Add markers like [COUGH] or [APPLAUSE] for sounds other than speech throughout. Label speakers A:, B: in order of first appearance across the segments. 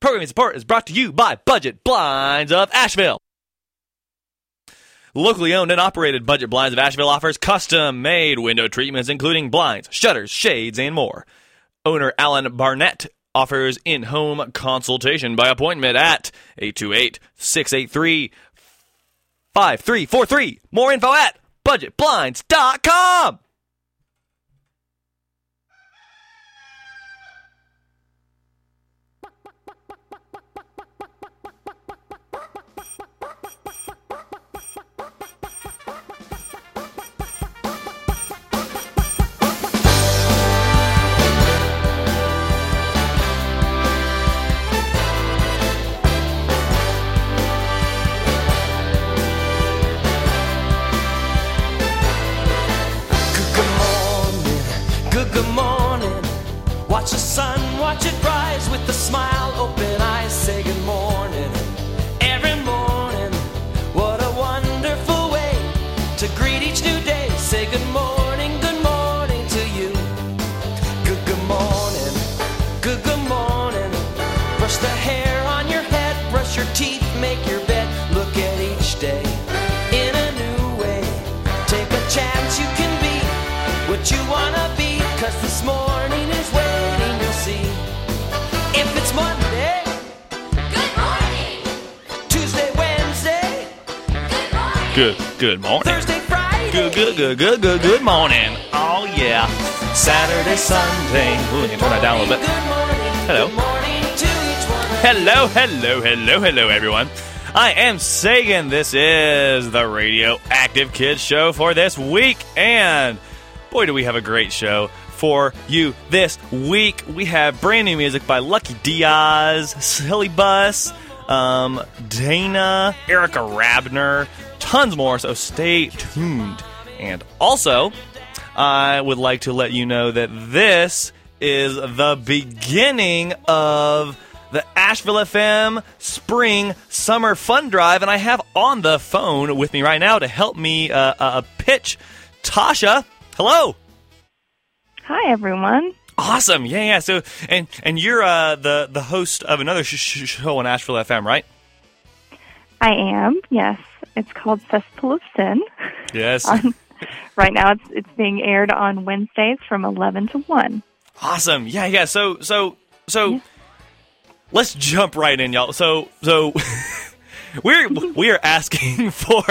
A: Programming support is brought to you by Budget Blinds of Asheville. Locally owned and operated Budget Blinds of Asheville offers custom made window treatments, including blinds, shutters, shades, and more. Owner Alan Barnett offers in home consultation by appointment at 828 683 5343. More info at budgetblinds.com.
B: it rise with a smile, open eyes, say good morning. Every morning, what a wonderful way to greet each new day. Say good morning, good morning to you. Good, good morning, good, good morning. Brush the hair on your head, brush your teeth, make your bed. Look at each day in a new way. Take a chance, you can be what you wanna
C: Good morning. Good, morning.
B: Thursday, Friday.
A: Good, good, good, good, good, good morning. Oh, yeah. Saturday, Sunday. Ooh, turn that down a little bit.
B: Good morning.
A: Hello.
B: Good morning to each one.
A: Hello, hello, hello, hello, everyone. I am Sagan. This is the Radioactive Kids Show for this week. And boy, do we have a great show for you this week. We have brand new music by Lucky Diaz, Silly Bus, um, Dana, Erica Rabner, tons more. So stay tuned. And also, I would like to let you know that this is the beginning of the Asheville FM Spring Summer Fun Drive, and I have on the phone with me right now to help me uh, uh, pitch Tasha. Hello.
D: Hi, everyone.
A: Awesome. Yeah, yeah. So, and and you're uh, the the host of another sh- sh- show on Asheville FM, right?
D: I am. Yes, it's called Festival of Sin.
A: Yes. [LAUGHS]
D: On, right now, it's it's being aired on Wednesdays from eleven to one.
A: Awesome. Yeah, yeah. So, so, so, let's jump right in, y'all. So, so. [LAUGHS] We're we are asking [LAUGHS] for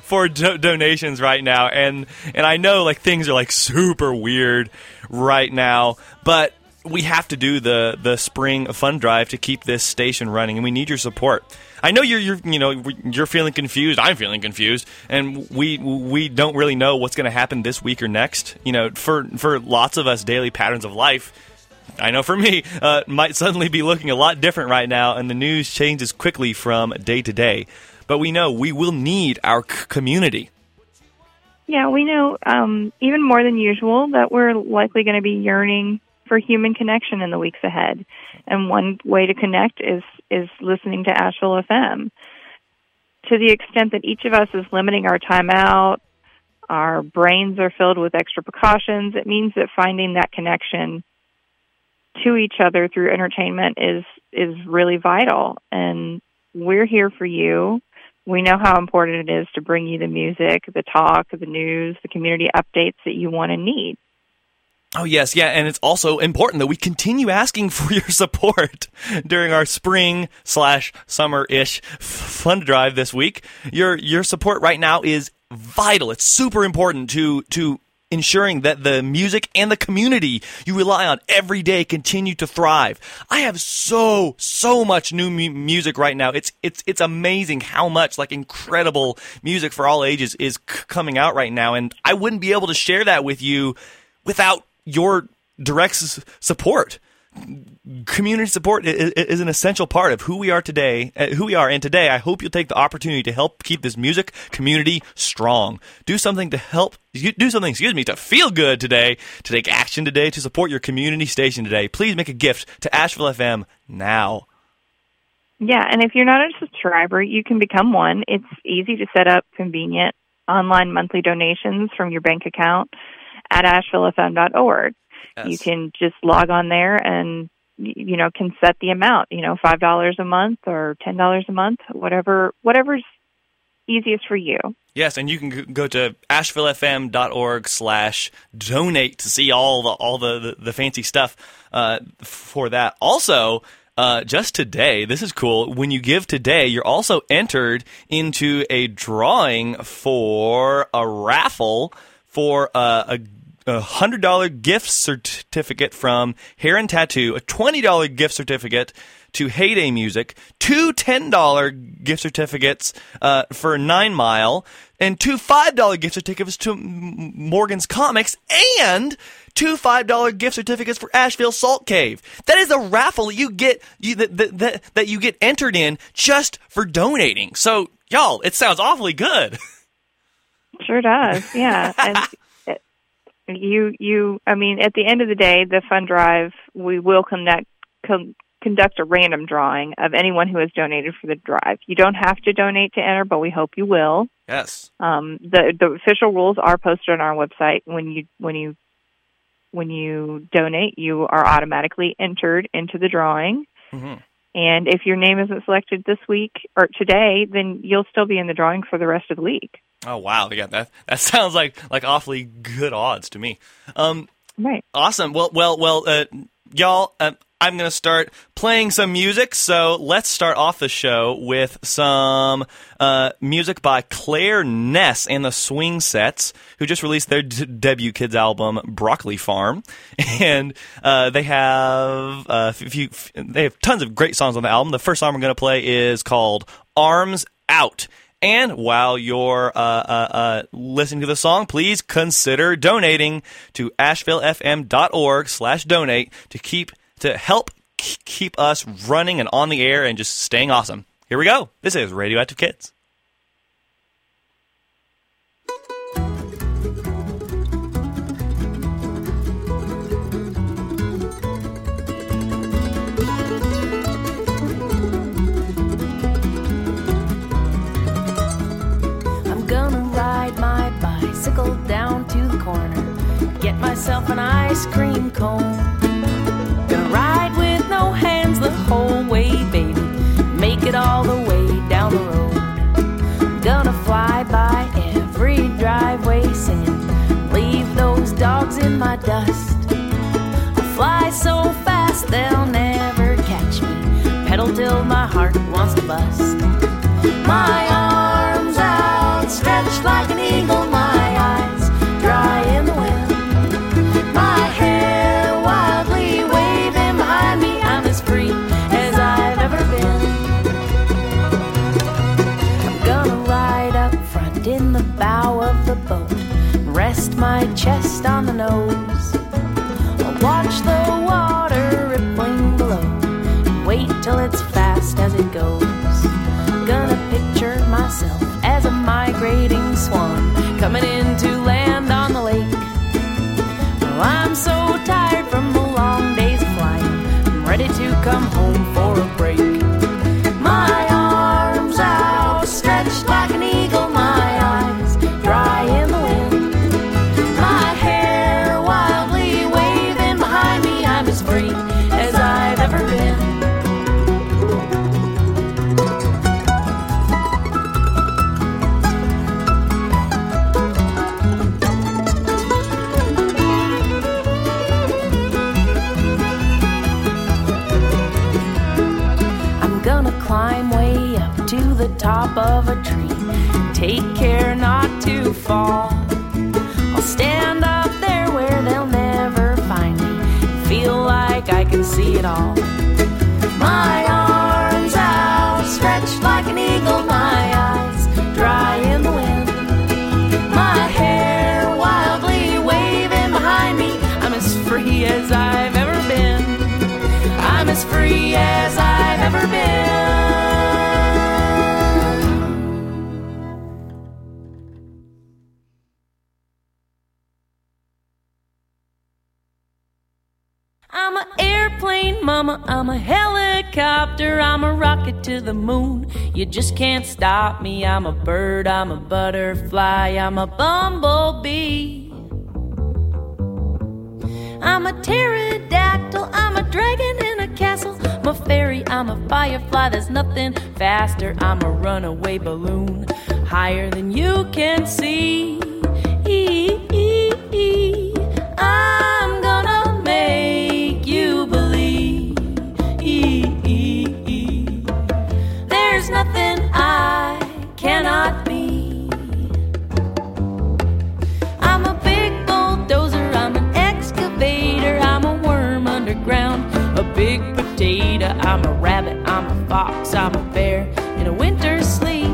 A: for do- donations right now, and and I know like things are like super weird right now, but we have to do the the spring fund drive to keep this station running, and we need your support. I know you're you're you know you're feeling confused. I'm feeling confused, and we we don't really know what's going to happen this week or next. You know, for for lots of us, daily patterns of life. I know for me, uh, might suddenly be looking a lot different right now, and the news changes quickly from day to day. But we know we will need our c- community.
D: Yeah, we know um, even more than usual that we're likely going to be yearning for human connection in the weeks ahead, and one way to connect is is listening to Asheville FM. To the extent that each of us is limiting our time out, our brains are filled with extra precautions. It means that finding that connection to each other through entertainment is is really vital and we're here for you we know how important it is to bring you the music the talk the news the community updates that you want and need
A: Oh yes, yeah, and it's also important that we continue asking for your support [LAUGHS] during our spring slash summer ish fund drive this week. Your your support right now is vital. It's super important to to ensuring that the music and the community you rely on every day continue to thrive. I have so so much new mu- music right now. It's it's it's amazing how much like incredible music for all ages is c- coming out right now and I wouldn't be able to share that with you without your direct support. Community support is an essential part of who we are today, uh, who we are, and today I hope you'll take the opportunity to help keep this music community strong. Do something to help, do something, excuse me, to feel good today, to take action today, to support your community station today. Please make a gift to Asheville FM now.
D: yeah and if you're not a subscriber you can become one it's easy to set up convenient online monthly donations from your bank account at ashevillefm.org you can just log on there and you know, can set the amount. You know, five dollars a month or ten dollars a month, whatever, whatever's easiest for you.
A: Yes, and you can go to ashevillefm.org slash donate to see all the all the, the, the fancy stuff uh, for that. Also, uh, just today, this is cool. When you give today, you're also entered into a drawing for a raffle for uh, a a hundred dollar gift certificate from Hair and Tattoo, a twenty dollar gift certificate to Heyday Music, two ten dollar gift certificates uh, for Nine Mile, and two five dollar gift certificates to Morgan's Comics, and two five dollar gift certificates for Asheville Salt Cave. That is a raffle you get you that, that, that, you get entered in just for donating. So y'all, it sounds awfully good.
D: Sure does, yeah. and [LAUGHS] you, you, I mean, at the end of the day, the fund drive, we will connect, con- conduct a random drawing of anyone who has donated for the drive. You don't have to donate to enter, but we hope you will.
A: yes.
D: Um, the the official rules are posted on our website. When you when you when you donate, you are automatically entered into the drawing.
A: Mhm.
D: And if your name isn't selected this week or today, then you'll still be in the drawing for the rest of the week.
A: Oh wow, yeah, that that [LAUGHS] sounds like like awfully good odds to me. Um,
D: Right.
A: awesome. Well, well, well, uh, y'all. Uh, I'm gonna start playing some music. So let's start off the show with some uh, music by Claire Ness and the Swing Sets, who just released their d- debut kids album Broccoli Farm, [LAUGHS] and uh, they have uh, a few. They have tons of great songs on the album. The first song we're gonna play is called Arms Out. And while you're uh, uh, uh, listening to the song, please consider donating to ashevillefm.org slash donate to keep to help keep us running and on the air and just staying awesome. Here we go. This is Radioactive Kids.
E: Bicycle down to the corner, get myself an ice cream cone. Gonna ride with no hands the whole way, baby, make it all the way down the road. Gonna fly by every driveway singing, leave those dogs in my dust. I'll fly so fast they'll never catch me, pedal till my heart wants to bust. Chest on the nose. I'll watch the water rippling below, and wait till it's fast as it goes. I'm Gonna picture myself as a migrating to the moon. You just can't stop me. I'm a bird, I'm a butterfly, I'm a bumblebee. I'm a pterodactyl, I'm a dragon in a castle. I'm a fairy, I'm a firefly, there's nothing faster. I'm a runaway balloon, higher than you can see. I'm a rabbit, I'm a fox, I'm a bear in a winter sleep.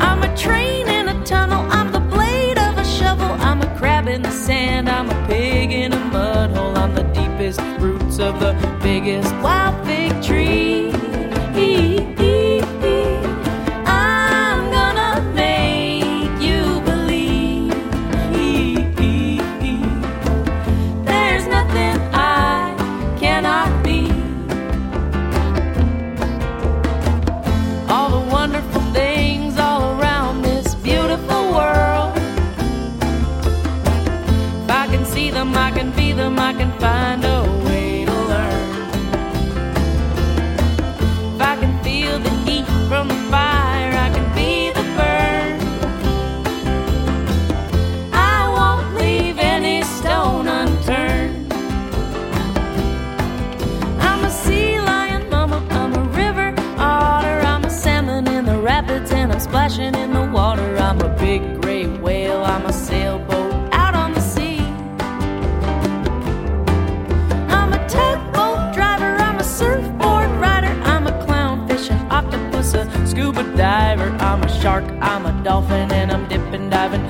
E: I'm a train in a tunnel, I'm the blade of a shovel, I'm a crab in the sand, I'm a pig in a mud hole, I'm the deepest roots of the biggest wild.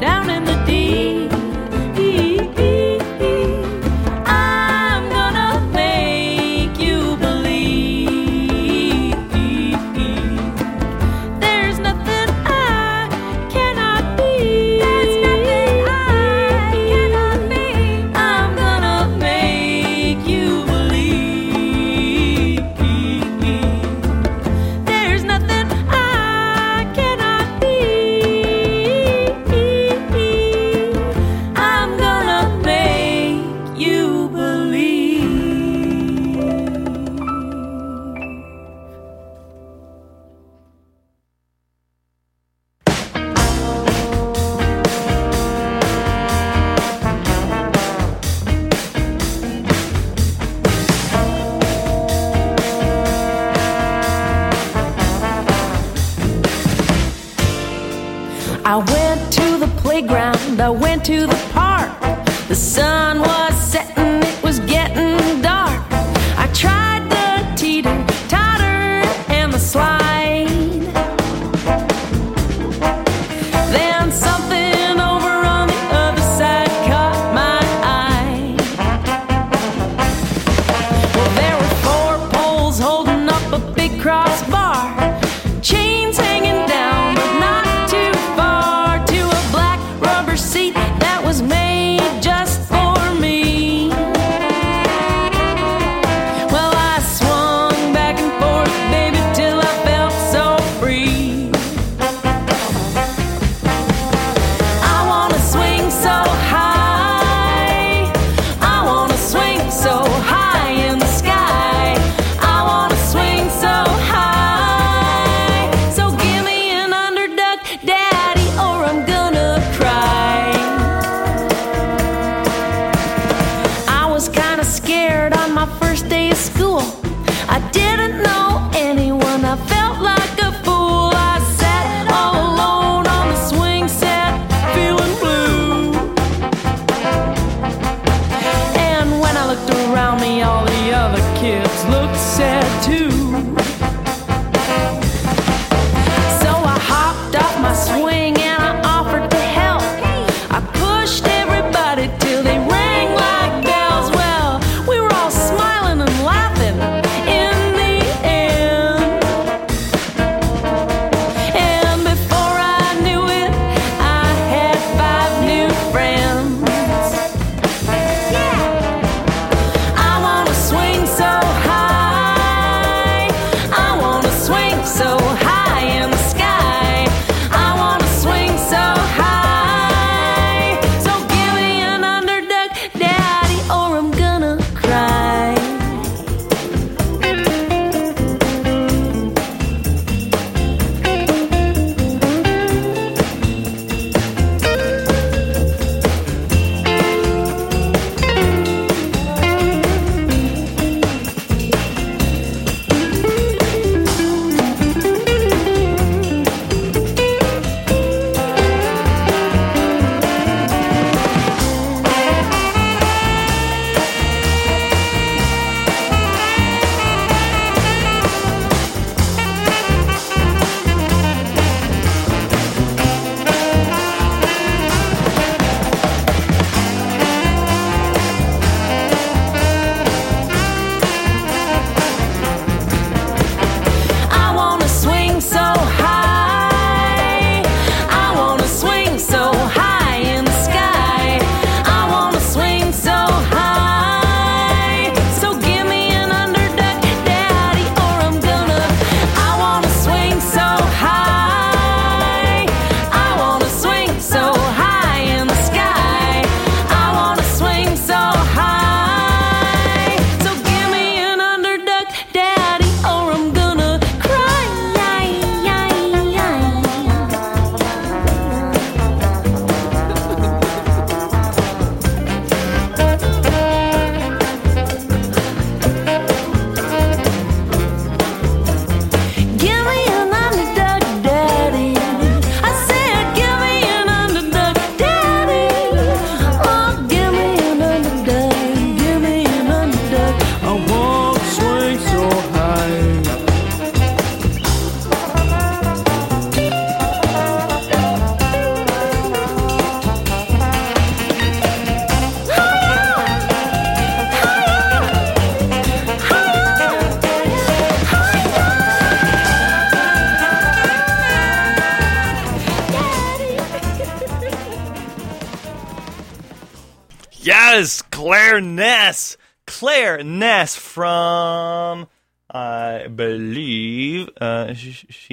E: down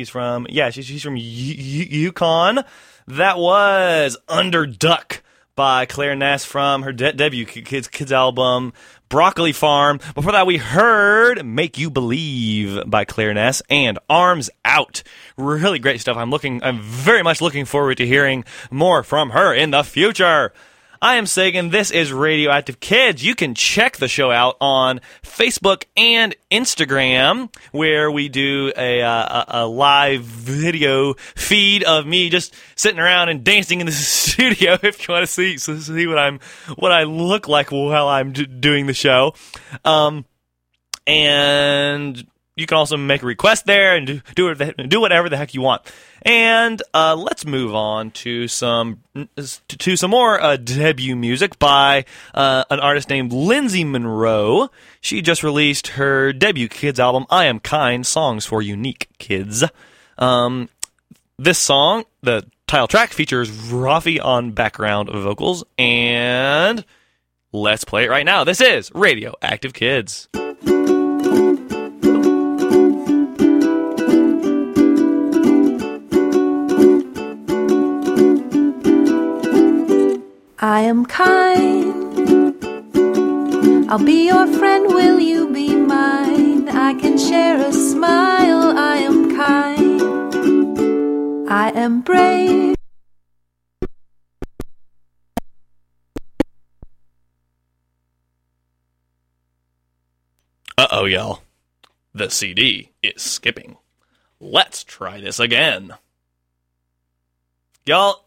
A: she's from, yeah, she- she's from Yukon. That was Under Duck by Claire Ness from her de- debut kids kids album Broccoli Farm. Before that, we heard "Make You Believe" by Claire Ness and "Arms Out." Really great stuff. I'm looking. I'm very much looking forward to hearing more from her in the future. I am Sagan. This is Radioactive Kids. You can check the show out on Facebook and Instagram, where we do a, uh, a, live video feed of me just sitting around and dancing in the [LAUGHS] studio. If you want to see see what I'm what I look like while I'm d- doing the show, um, and you can also make a request there and do do, whatever the heck you want. And uh, let's move on to some to some more uh, debut music by uh, an artist named Lindsay Munroe. She just released her debut kids album, "I Am Kind: Songs for Unique Kids." Um, this song, the title track, features Raffi on background vocals, and let's play it right now. This is Radioactive Kids.
F: I am kind. I'll be your friend, will you be mine? I can share a smile. I am kind. I am brave.
A: Uh oh, y'all. The CD is skipping. Let's try this again. Y'all,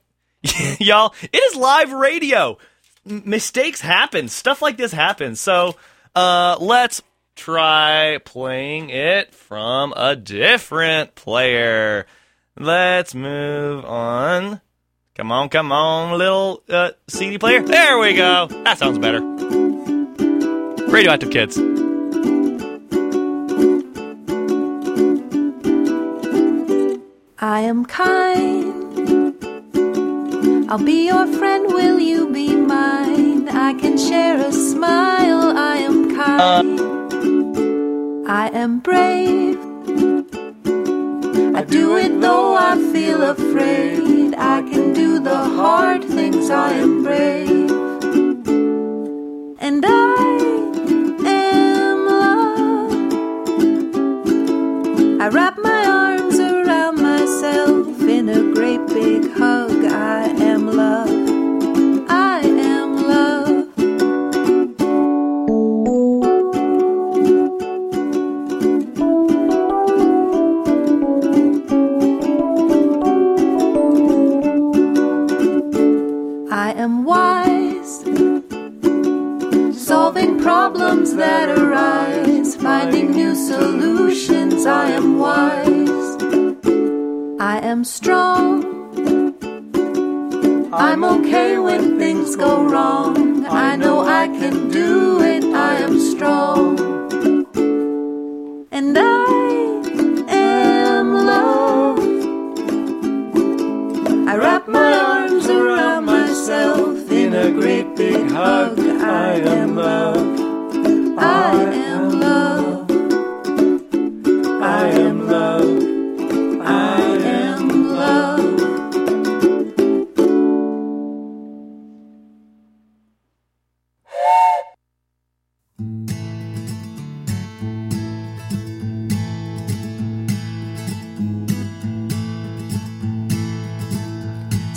A: [LAUGHS] y'all, it is live radio. Mistakes happen. Stuff like this happens. So, uh, let's try playing it from a different player. Let's move on. Come on, come on, little uh, CD player. There we go. That sounds better. Radioactive Kids.
F: I am kind. I'll be your friend, will you be mine? I can share a smile. I am kind. I am brave. I do it though I feel afraid. I can do the hard things. I am brave. And I am love. I wrap my arms in a great big hug. I am love. I am love. I am wise, solving problems that arise, finding new solutions. I am wise. I am strong. I'm okay when things go wrong. I know I can do it. I am strong. And I am love. I wrap my arms around myself in a great big hug. I am love.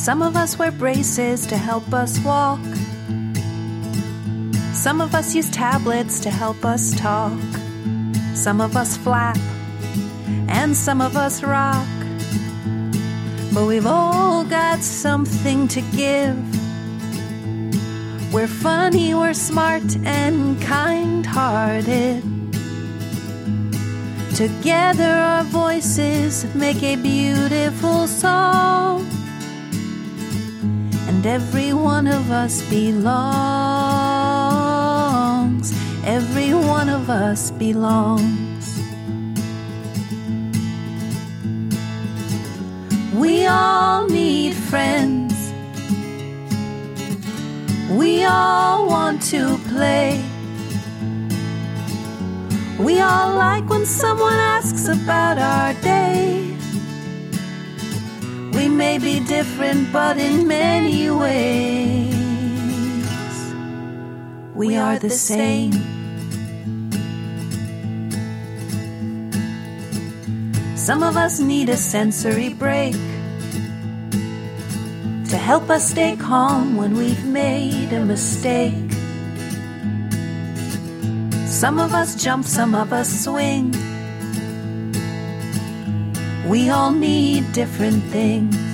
F: Some of us wear braces to help us walk. Some of us use tablets to help us talk. Some of us flap, and some of us rock. But we've all got something to give. We're funny, we're smart, and kind hearted. Together, our voices make a beautiful song and every one of us belongs. Every one of us belongs. We all need friends. We all want to play. We all like when someone asks about our day. May be different, but in many ways, we are the same. Some of us need a sensory break to help us stay calm when we've made a mistake. Some of us jump, some of us swing. We all need different things.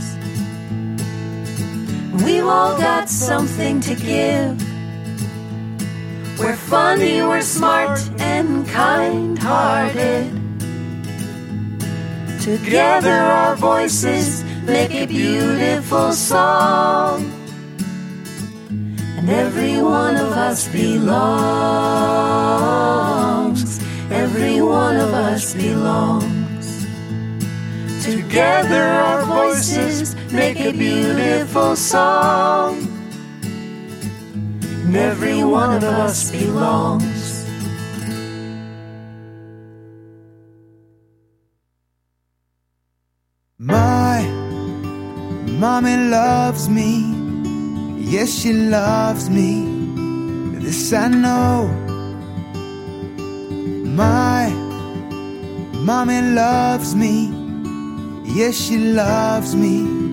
F: We've all got something to give. We're funny, we're smart, and kind hearted. Together our voices make a beautiful song. And every one of us belongs. Every one of us belongs. Together our voices make a beautiful song. And every one of us belongs.
G: My mommy loves me. Yes, she loves me. This I know. My mommy loves me. Yes, she loves me.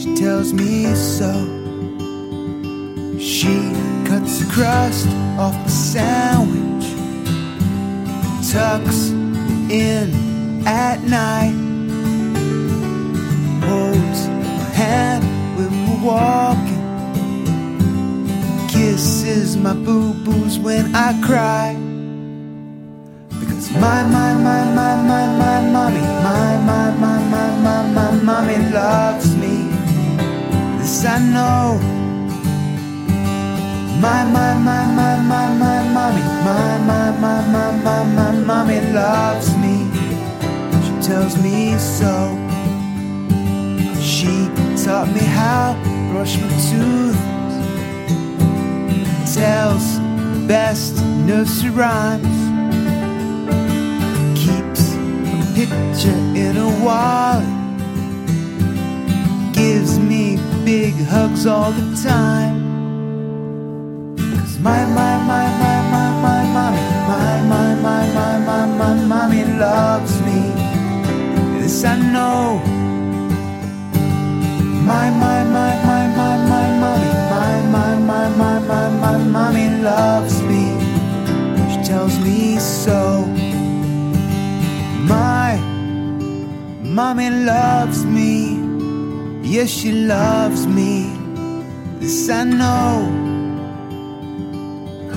G: She tells me so. She cuts the crust off the sandwich, tucks in at night holds my hand when we're walking, kisses my boo boos when I cry. Because my, my, my, my, my, my mommy, my, my, my, my, my, my mommy loves I know. My, my, my, my, my, my mommy, my, my, my, my, my, my mommy loves me. She tells me so. She taught me how to brush my tooth. Tells the best nursery rhymes. Keeps a picture in a wallet. Gives me big hugs all the time. Cause my, my, my, my, my, my mommy, my, my, my, my, my, my mommy loves me. This I know. My, my, my, my, my, my mommy, my, my, my, my, my, my mommy loves me. She tells me so. My mommy loves me. Yes, she loves me. This I know.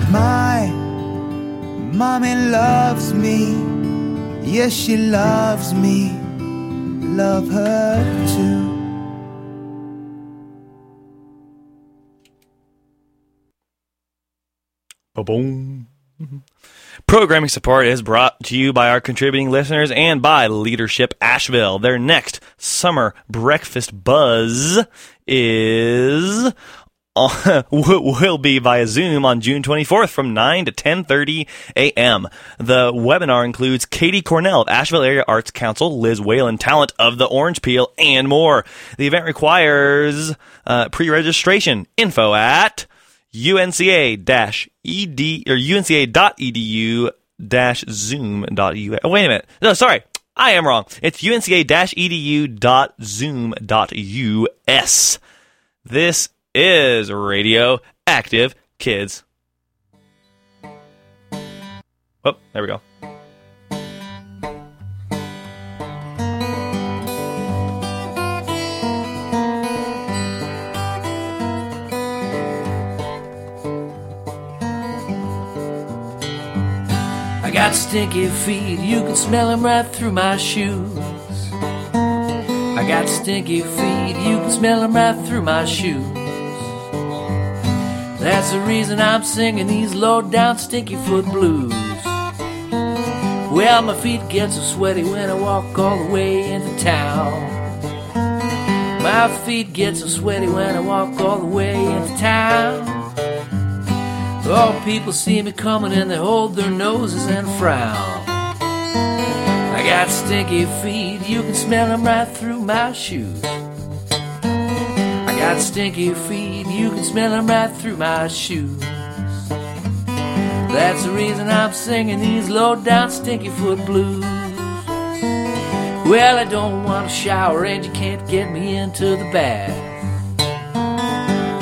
G: My mommy loves me. Yes, she loves me. Love her too.
A: Ba-boom. Mm-hmm. Programming support is brought to you by our contributing listeners and by Leadership Asheville. Their next summer breakfast buzz is [LAUGHS] will be via Zoom on June 24th from 9 to 10:30 a.m. The webinar includes Katie Cornell of Asheville Area Arts Council, Liz Whalen, talent of the Orange Peel, and more. The event requires uh, pre-registration. Info at unca-ed or unca.edu dash zoom. Oh, wait a minute. No, sorry. I am wrong. It's unca-edu dot zoom dot us. This is Radio Active Kids. Oh, there we go.
B: Got stinky feet, you can smell them right through my shoes. I got stinky feet, you can smell them right through my shoes. That's the reason I'm singing these low down stinky foot blues. Well, my feet get so sweaty when I walk all the way into town. My feet get so sweaty when I walk all the way into town.
H: All people see me coming and they hold their noses and frown. I got stinky feet, you can smell them right through my shoes. I got stinky feet, you can smell them right through my shoes. That's the reason I'm singing these low down stinky foot blues. Well, I don't want to shower and you can't get me into the bath.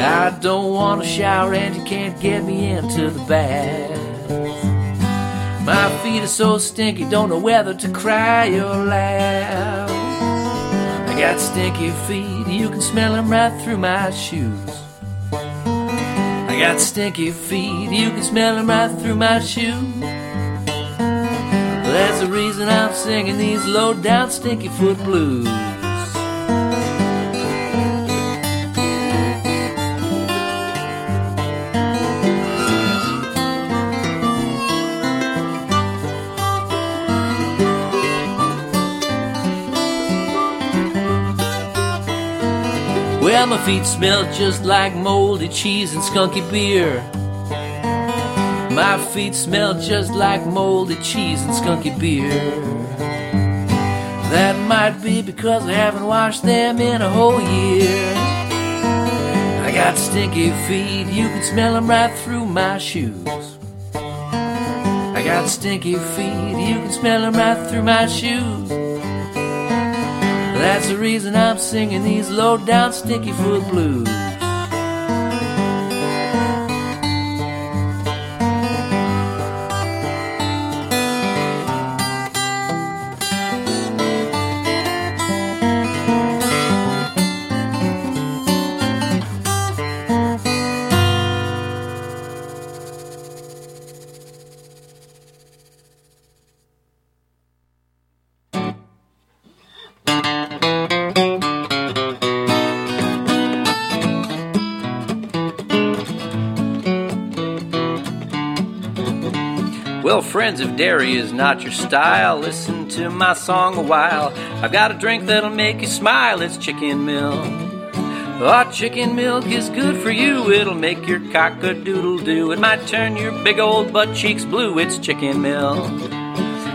H: I don't want to shower and you can't get me into the bath. My feet are so stinky, don't know whether to cry or laugh. I got stinky feet, you can smell them right through my shoes. I got stinky feet, you can smell them right through my shoes. That's the reason I'm singing these low down stinky foot blues. My feet smell just like moldy cheese and skunky beer. My feet smell just like moldy cheese and skunky beer. That might be because I haven't washed them in a whole year. I got stinky feet, you can smell them right through my shoes. I got stinky feet, you can smell them right through my shoes. That's the reason I'm singing these low down stinky foot blues. Dairy is not your style, listen to my song a while. I've got a drink that'll make you smile. It's chicken milk. Oh, chicken milk is good for you. It'll make your cock a doodle doo. It might turn your big old butt cheeks blue. It's chicken milk.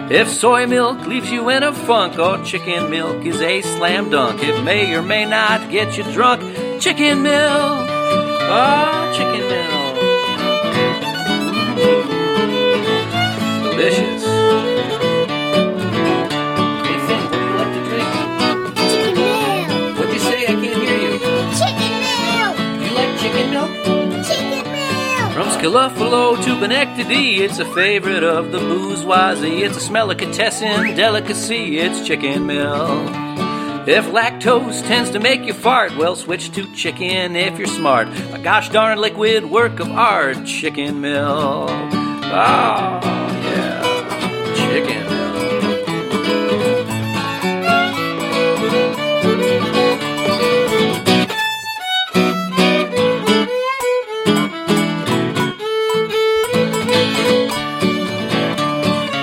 H: If soy milk leaves you in a funk, oh, chicken milk is a slam dunk. It may or may not get you drunk. Chicken milk. Oh, chicken milk. Delicious. Hey, Finn, what do you like to drink?
C: Chicken milk.
H: What'd you say? I can't hear you.
C: Chicken milk.
H: You like chicken milk?
C: Chicken milk.
H: From Scalufalo to Benectady, it's a favorite of the bourgeoisie. It's a smellicatessen delicacy. It's chicken milk. If lactose tends to make you fart, well, switch to chicken if you're smart. A gosh darn liquid work of art, chicken milk. Ah, yeah, chicken.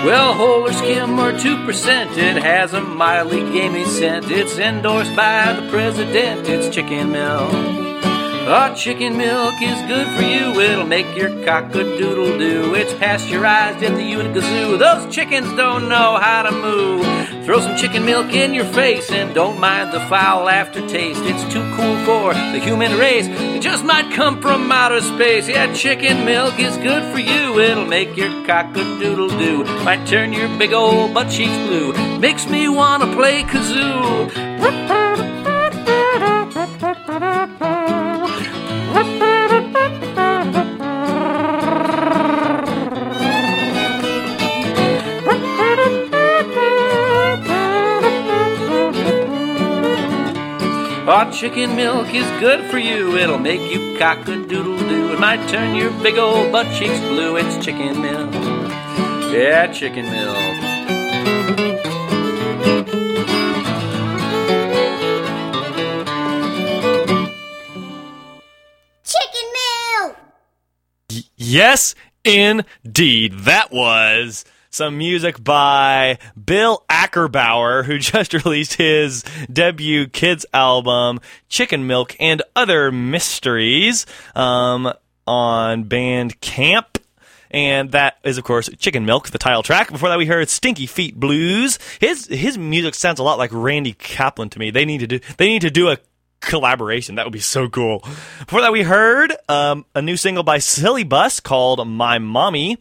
H: Well, whole or skim or 2%, it has a mildly gamey scent. It's endorsed by the president, it's chicken milk. Oh, chicken milk is good for you, it'll make your cock a doodle doo. It's pasteurized at the Utica Zoo. Those chickens don't know how to moo. Throw some chicken milk in your face and don't mind the foul aftertaste. It's too cool for the human race. It just might come from outer space. Yeah, chicken milk is good for you. It'll make your cock a doodle doo. Might turn your big old butt cheeks blue. Makes me wanna play kazoo. Hot chicken milk is good for you. It'll make you cock a doodle doo. It might turn your big old butt cheeks blue. It's chicken milk. Yeah, chicken milk.
C: Chicken milk.
A: Yes, indeed. That was some music by Bill Ackerbauer, who [LAUGHS] just released his debut kids album, Chicken Milk and Other Mysteries. Um, on Bandcamp. And that is, of course, Chicken Milk, the title track. Before that, we heard Stinky Feet Blues. His his music sounds a lot like Randy Kaplan to me. They need to do they need to do a collaboration. That would be so cool. Before that, we heard um, a new single by Silly Bus called My Mommy.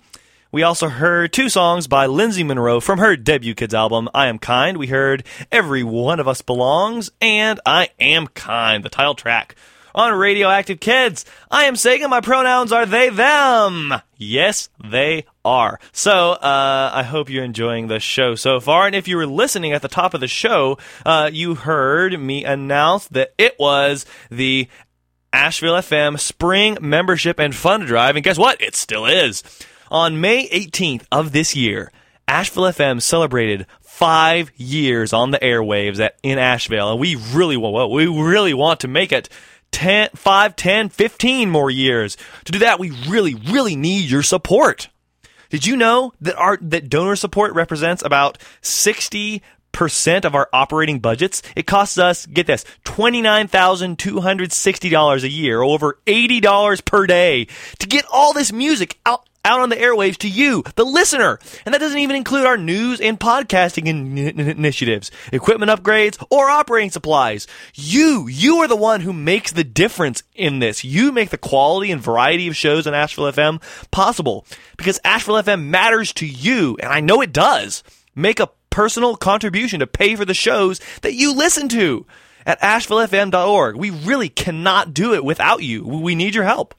A: We also heard two songs by Lindsay Munroe from her debut kids album, I Am Kind. We heard Every One of Us Belongs and I Am Kind, the title track. On Radioactive Kids, I am saying my pronouns are they, them. Yes, they are. So, uh, I hope you're enjoying the show so far. And if you were listening at the top of the show, uh, you heard me announce that it was the Asheville FM Spring Membership and Fund Drive. And guess what? It still is. On May 18th of this year, Asheville FM celebrated five years on the airwaves at, in Asheville. And we really want, we really want to make it 10, 5, 10, 15 more years. To do that, we really, really need your support. Did you know that our that donor support represents about 60 percent of our operating budgets? It costs us, get this, $29,260 a year, over $80 per day to get all this music out out on the airwaves to you, the listener. And that doesn't even include our news and podcasting in- in- initiatives, equipment upgrades, or operating supplies. You, you are the one who makes the difference in this. You make the quality and variety of shows on Asheville FM possible because Asheville FM matters to you, and I know it does. Make a personal contribution to pay for the shows that you listen to at ashevillefm.org. We really cannot do it without you. We need your help.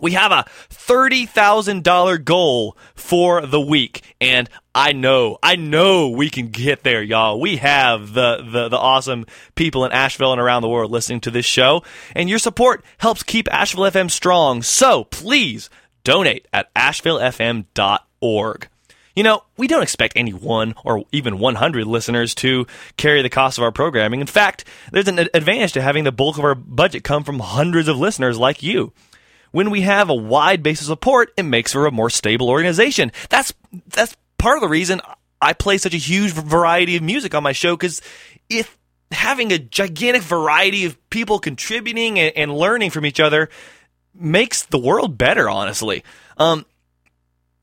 A: We have a $30,000 goal for the week. And I know, I know we can get there, y'all. We have the, the, the awesome people in Asheville and around the world listening to this show. And your support helps keep Asheville FM strong. So please donate at ashevillefm.org. You know, we don't expect any one or even 100 listeners to carry the cost of our programming. In fact, there's an advantage to having the bulk of our budget come from hundreds of listeners like you when we have a wide base of support, it makes for a more stable organization. That's that's part of the reason I play such a huge variety of music on my show because if having a gigantic variety of people contributing and, and, learning from each other makes the world better. Honestly, um,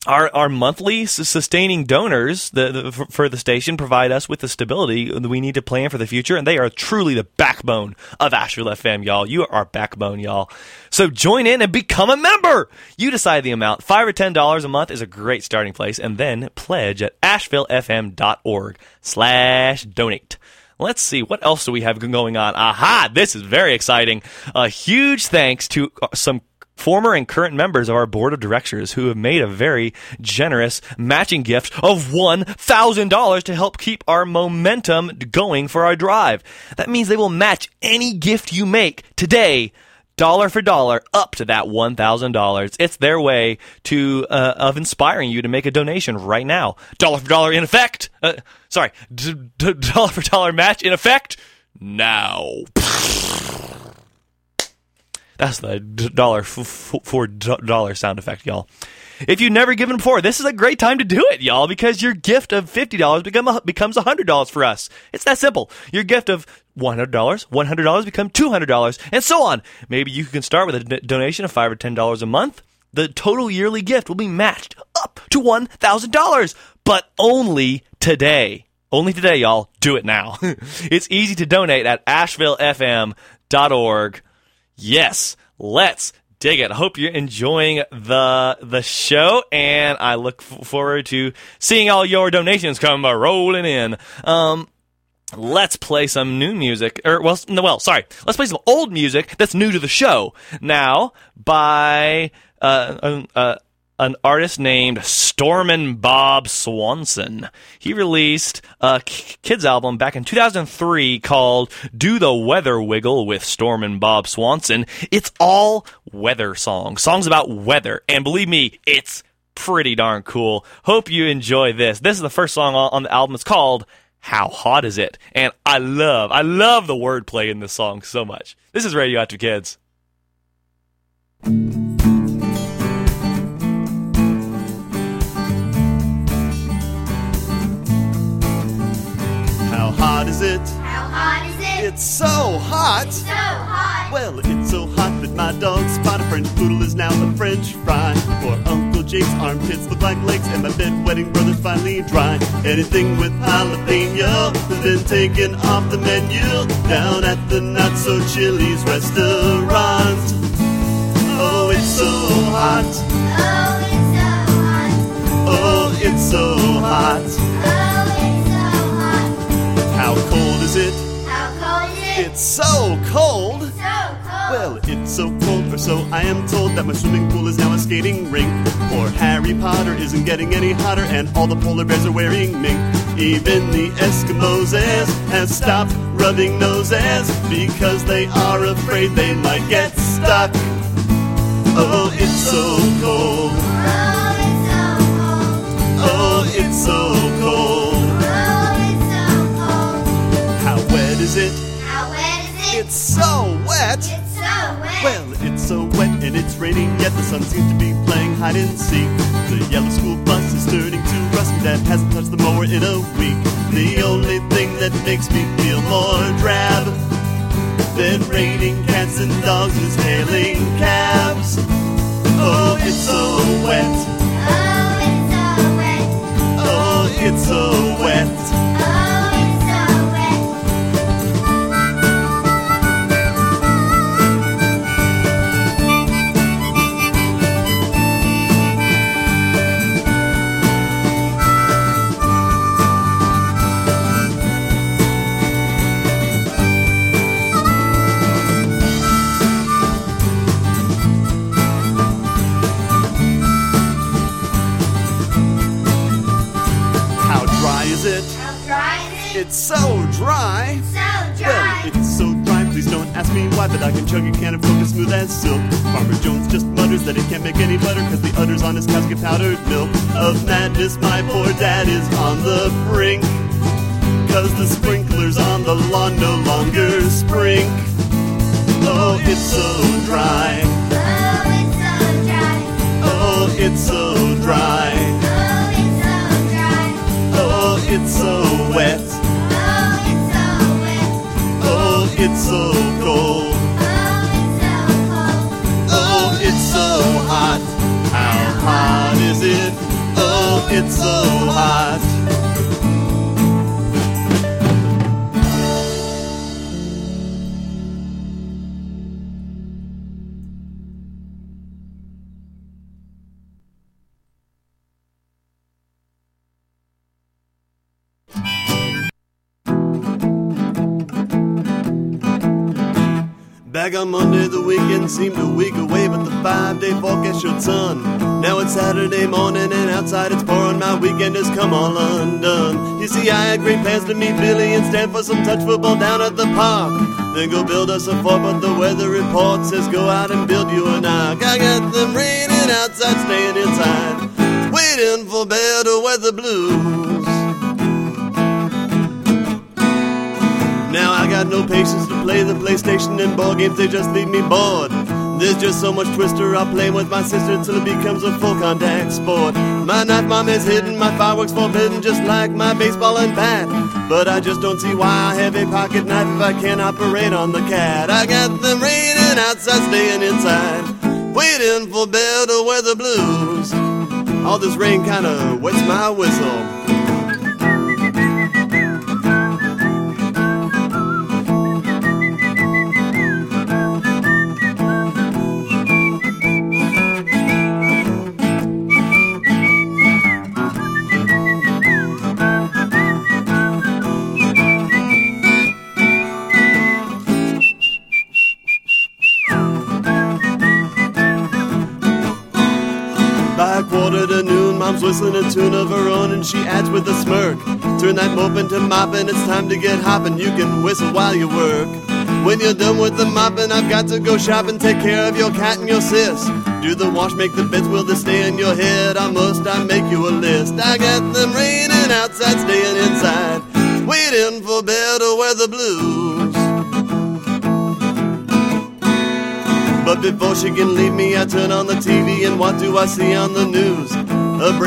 A: our our monthly sustaining donors the, the, for the station provide us with the stability we need to plan for the future, and they are truly the backbone of Asheville FM, y'all. You are our backbone, y'all. So join in and become a member. You decide the amount. Five or ten dollars a month is a great starting place, and then pledge at ashevillefm.org/slash donate. Let's see what else do we have going on. Aha! This is very exciting. A huge thanks to uh, some former and current members of our board of directors who have made a very generous matching gift of $1,000 to help keep our momentum going for our drive. That means they will match any gift you make today dollar for dollar up to that $1,000. It's their way to uh, of inspiring you to make a donation right now. Dollar for dollar in effect. Uh, sorry, d- d- dollar for dollar match in effect now. That's the dollar for dollar sound effect, y'all. If you've never given before, this is a great time to do it, y'all, because your gift of $50 become a, becomes $100 for us. It's that simple. Your gift of $100, $100 become $200, and so on. Maybe you can start with a donation of 5 or $10 a month. The total yearly gift will be matched up to $1,000, but only today. Only today, y'all. Do it now. [LAUGHS] it's easy to donate at ashevillefm.org. Yes, let's dig it. I hope you're enjoying the the show, and I look f- forward to seeing all your donations come rolling in. Um, let's play some new music, or well, no, well, sorry, let's play some old music that's new to the show now by uh, uh, uh an artist named Stormin Bob Swanson. He released a kids album back in 2003 called Do the Weather Wiggle with Stormin Bob Swanson. It's all weather songs, songs about weather. And believe me, it's pretty darn cool. Hope you enjoy this. This is the first song on the album. It's called How Hot Is It? And I love, I love the wordplay in this song so much. This is Radioactive Kids.
I: Is it?
C: How hot is it?
I: It's so hot.
C: so hot.
I: Well, it's so hot that my dog Spot. A French poodle is now a French fry. For Uncle Jake's armpits look like legs, and my bedwetting brother's finally dry. Anything with jalapeno has been taken off the menu down at the Not So Chili's restaurant. Oh, it's so hot.
C: Oh, it's so hot.
I: Oh, it's so hot.
C: Oh, it's so hot.
I: How cold is it?
C: How cold is it?
I: It's so cold.
C: so cold.
I: Well, it's so cold, or so I am told, that my swimming pool is now a skating rink. Poor Harry Potter isn't getting any hotter, and all the polar bears are wearing mink. Even the Eskimos have stopped rubbing noses because they are afraid they might get stuck. Oh, it's so cold.
C: Oh, it's so cold.
I: oh, it's so cold. Is it?
C: How wet is it?
I: It's so wet.
C: It's so wet.
I: Well, it's so wet and it's raining, yet the sun seems to be playing hide and seek. The yellow school bus is turning to rust, Dad hasn't touched the mower in a week. The only thing that makes me feel more drab than raining cats and dogs is hailing cabs. Oh, it's so wet.
C: oh, it's so wet.
I: Oh, it's so
C: It's so
I: dry. so Well,
C: dry.
I: it's so dry, please don't ask me why, but I can chug a can of Coke as smooth as silk. Farmer Jones just mutters that he can't make any butter, cause the udders on his cows get powdered milk. Of madness, my poor dad is on the brink, cause the sprinklers on the lawn no longer sprink. Oh, it's so dry.
C: oh, it's so dry.
I: Oh, it's so dry.
C: Oh, it's so dry.
I: Oh, it's so wet.
C: It's so
I: cold.
C: Oh, it's so cold.
I: Oh, it's so hot. How hot is it? Oh, it's so hot. Back on Monday, the weekend seemed a week away, but the five day forecast showed sun. Now it's Saturday morning, and outside it's pouring. My weekend has come all undone. You see, I had great plans to meet Billy and stand for some touch football down at the park. Then go build us a fort, but the weather report says go out and build you an ark. I got them raining outside, staying inside, waiting for better weather blues. Now I got no patience to play the PlayStation and ball games, they just leave me bored. There's just so much twister, I'll play with my sister till it becomes a full contact sport. My knife mom is hidden, my fireworks forbidden, just like my baseball and bat. But I just don't see why I have a pocket knife if I can't operate on the cat. I got them raining outside, staying inside, waiting for better weather blues. All this rain kinda wets my whistle. Mom's whistling a tune of her own, and she adds with a smirk. Turn that moping to mopping, it's time to get hopping. You can whistle while you work. When you're done with the mopping, I've got to go shopping, take care of your cat and your sis. Do the wash, make the beds, will they stay in your head? I must I make you a list? I got them raining outside, staying inside, waiting for better weather blues. But before she can leave me, I turn on the TV and what do I see on the news?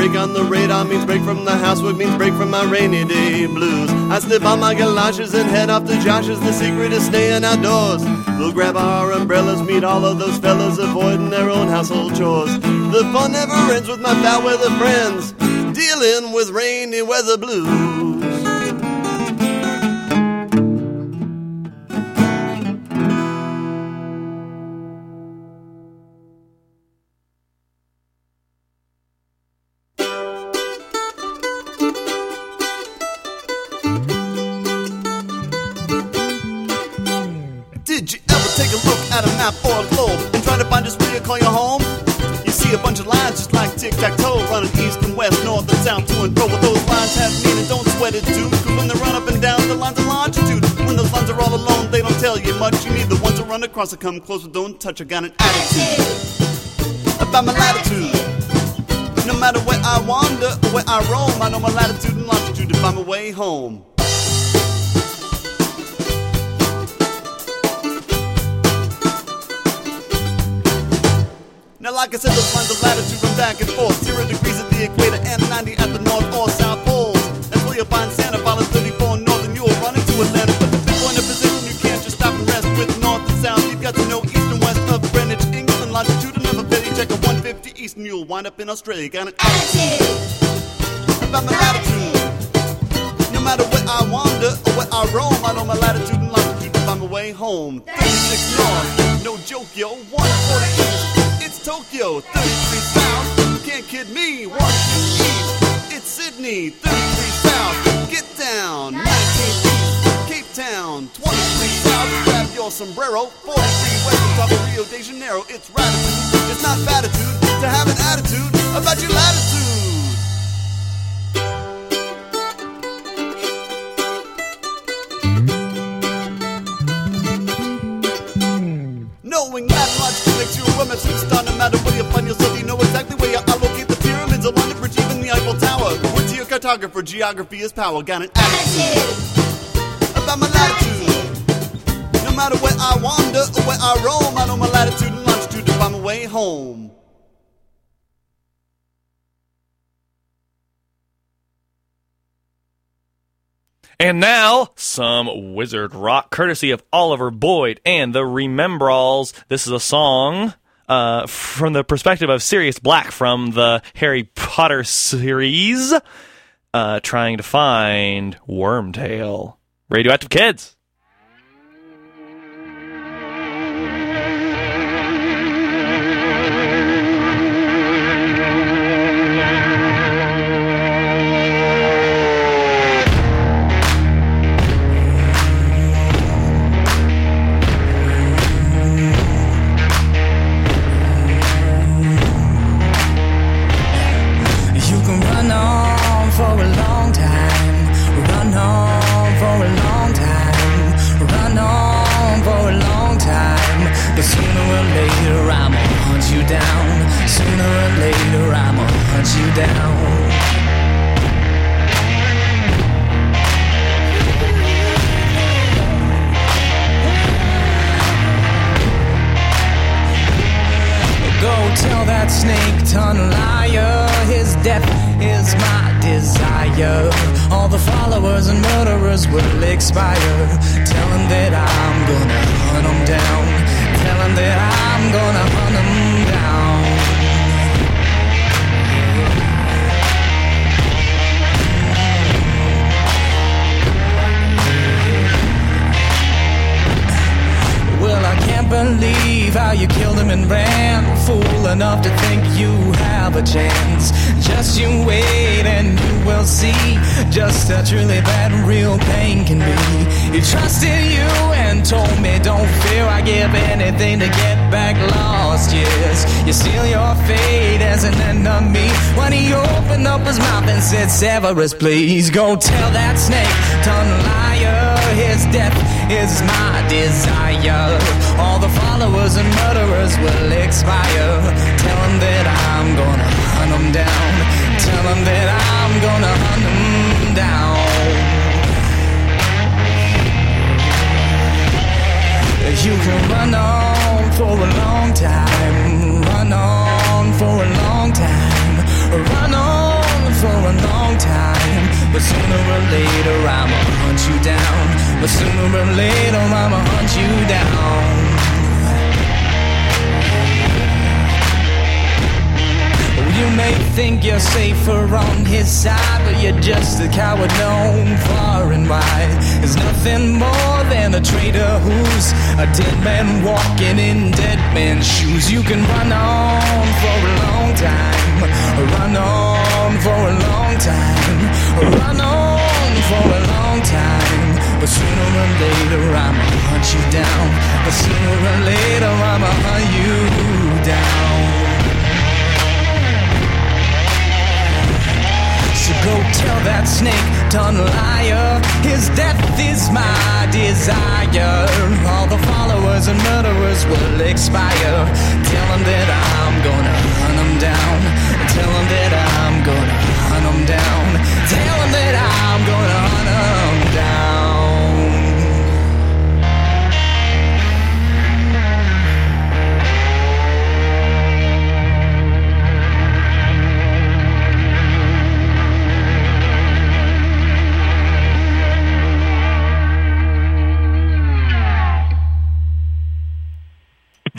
I: Break on the radar means break from the housework means break from my rainy day blues. I slip on my galoshes and head off to Josh's. The secret is staying outdoors. We'll grab our umbrellas, meet all of those fellas, avoiding their own household chores. The fun never ends with my foul weather friends, dealing with rainy weather blues. Across and come closer, don't touch. I got an attitude about my latitude. No matter where I wander or where I roam, I know my latitude and longitude to find my way home. Now, like I said, those lines of latitude run back and forth. Zero degrees at the equator and 90 at the north and you'll wind up in Australia. Got an attitude about my latitude. No matter where I wander or where I roam, I know my latitude and longitude to find my way home. 36 north, no joke, yo. 140 east, it's Tokyo. 33 south, can't kid me. 1 east, it's Sydney. 33 south, get down. 19 east, Cape Town. 23 south, grab your sombrero. 43 west, top of Rio de Janeiro. It's ratitude, it's not fatitude to have an attitude about your latitude. Knowing that makes you a woman superstar no matter where you find yourself. You know exactly where you're allocate the pyramids, the London Bridge, even the Eiffel Tower. Word to your cartographer, geography is power. Got an attitude about my latitude. No matter where I wander or where I roam, I know my latitude and longitude to find my way home.
A: And now, some wizard rock courtesy of Oliver Boyd and the Remembralls. This is a song uh, from the perspective of Sirius Black from the Harry Potter series, uh, trying to find Wormtail. Radioactive Kids.
J: Sooner or later, I'ma hunt you down. Sooner or later, I'ma hunt you down. Go tell that snake tongue liar his death is my desire. All the followers and murderers will expire. Tell him that I'm gonna hunt him down. Tell him that I'm gonna hunt him down. Can't believe how you killed him and ran. Fool enough to think you have a chance. Just you wait and you will see just how truly bad real pain can be. He trusted you and told me, Don't fear, I give anything to get back lost years. You seal your fate as an enemy. When he opened up his mouth and said, Severus, please go tell that snake, tongue liar, his death is my desire. All the followers and murderers will expire. Tell him that I'm gonna hunt him down. Tell him that I'm gonna hunt him down. You can run on for a long time, run on for a long time, run on for a long time. But sooner or later I'ma hunt you down. But sooner or later I'ma hunt you down. You may think you're safer on his side, but you're just a coward known far and wide. There's nothing more than a traitor who's a dead man walking in dead man's shoes. You can run on for a long time, run on for a long time, run on for a long time. But sooner or later I'ma hunt you down. But sooner or later I'ma hunt you down. Go tell that snake tongue liar. His death is my desire. All the followers and murderers will expire. Tell him that I'm gonna hunt him down. Tell him that I'm gonna hunt down. Tell that I'm gonna hunt him down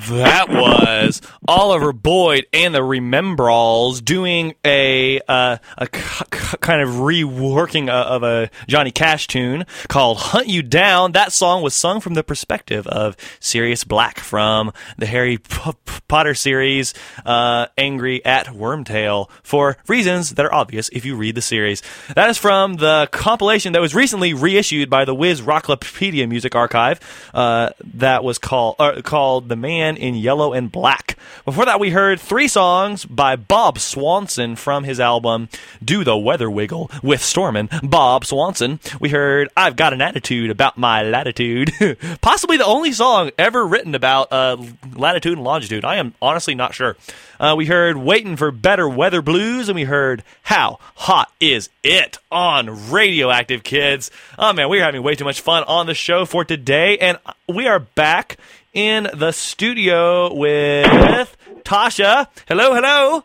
A: That was Oliver Boyd and the Remembralls doing a uh, a k- k- kind of reworking of a Johnny Cash tune called "Hunt You Down." That song was sung from the perspective of Sirius Black from the Harry P- Potter series, uh, "Angry at Wormtail," for reasons that are obvious if you read the series. That is from the compilation that was recently reissued by the Wizrocklopedia Music Archive. Uh, that was called uh, called "The Man in Yellow and Black." Before that, we heard three songs by Bob Swanson from his album "Do the Weather Wiggle" with Stormin' Bob Swanson. We heard "I've Got an Attitude About My Latitude," [LAUGHS] possibly the only song ever written about uh, latitude and longitude. I am honestly not sure. Uh, we heard "Waiting for Better Weather Blues," and we heard "How Hot Is It" on Radioactive Kids. Oh man, we're having way too much fun on the show for today, and we are back in the studio with Tasha. Hello, hello.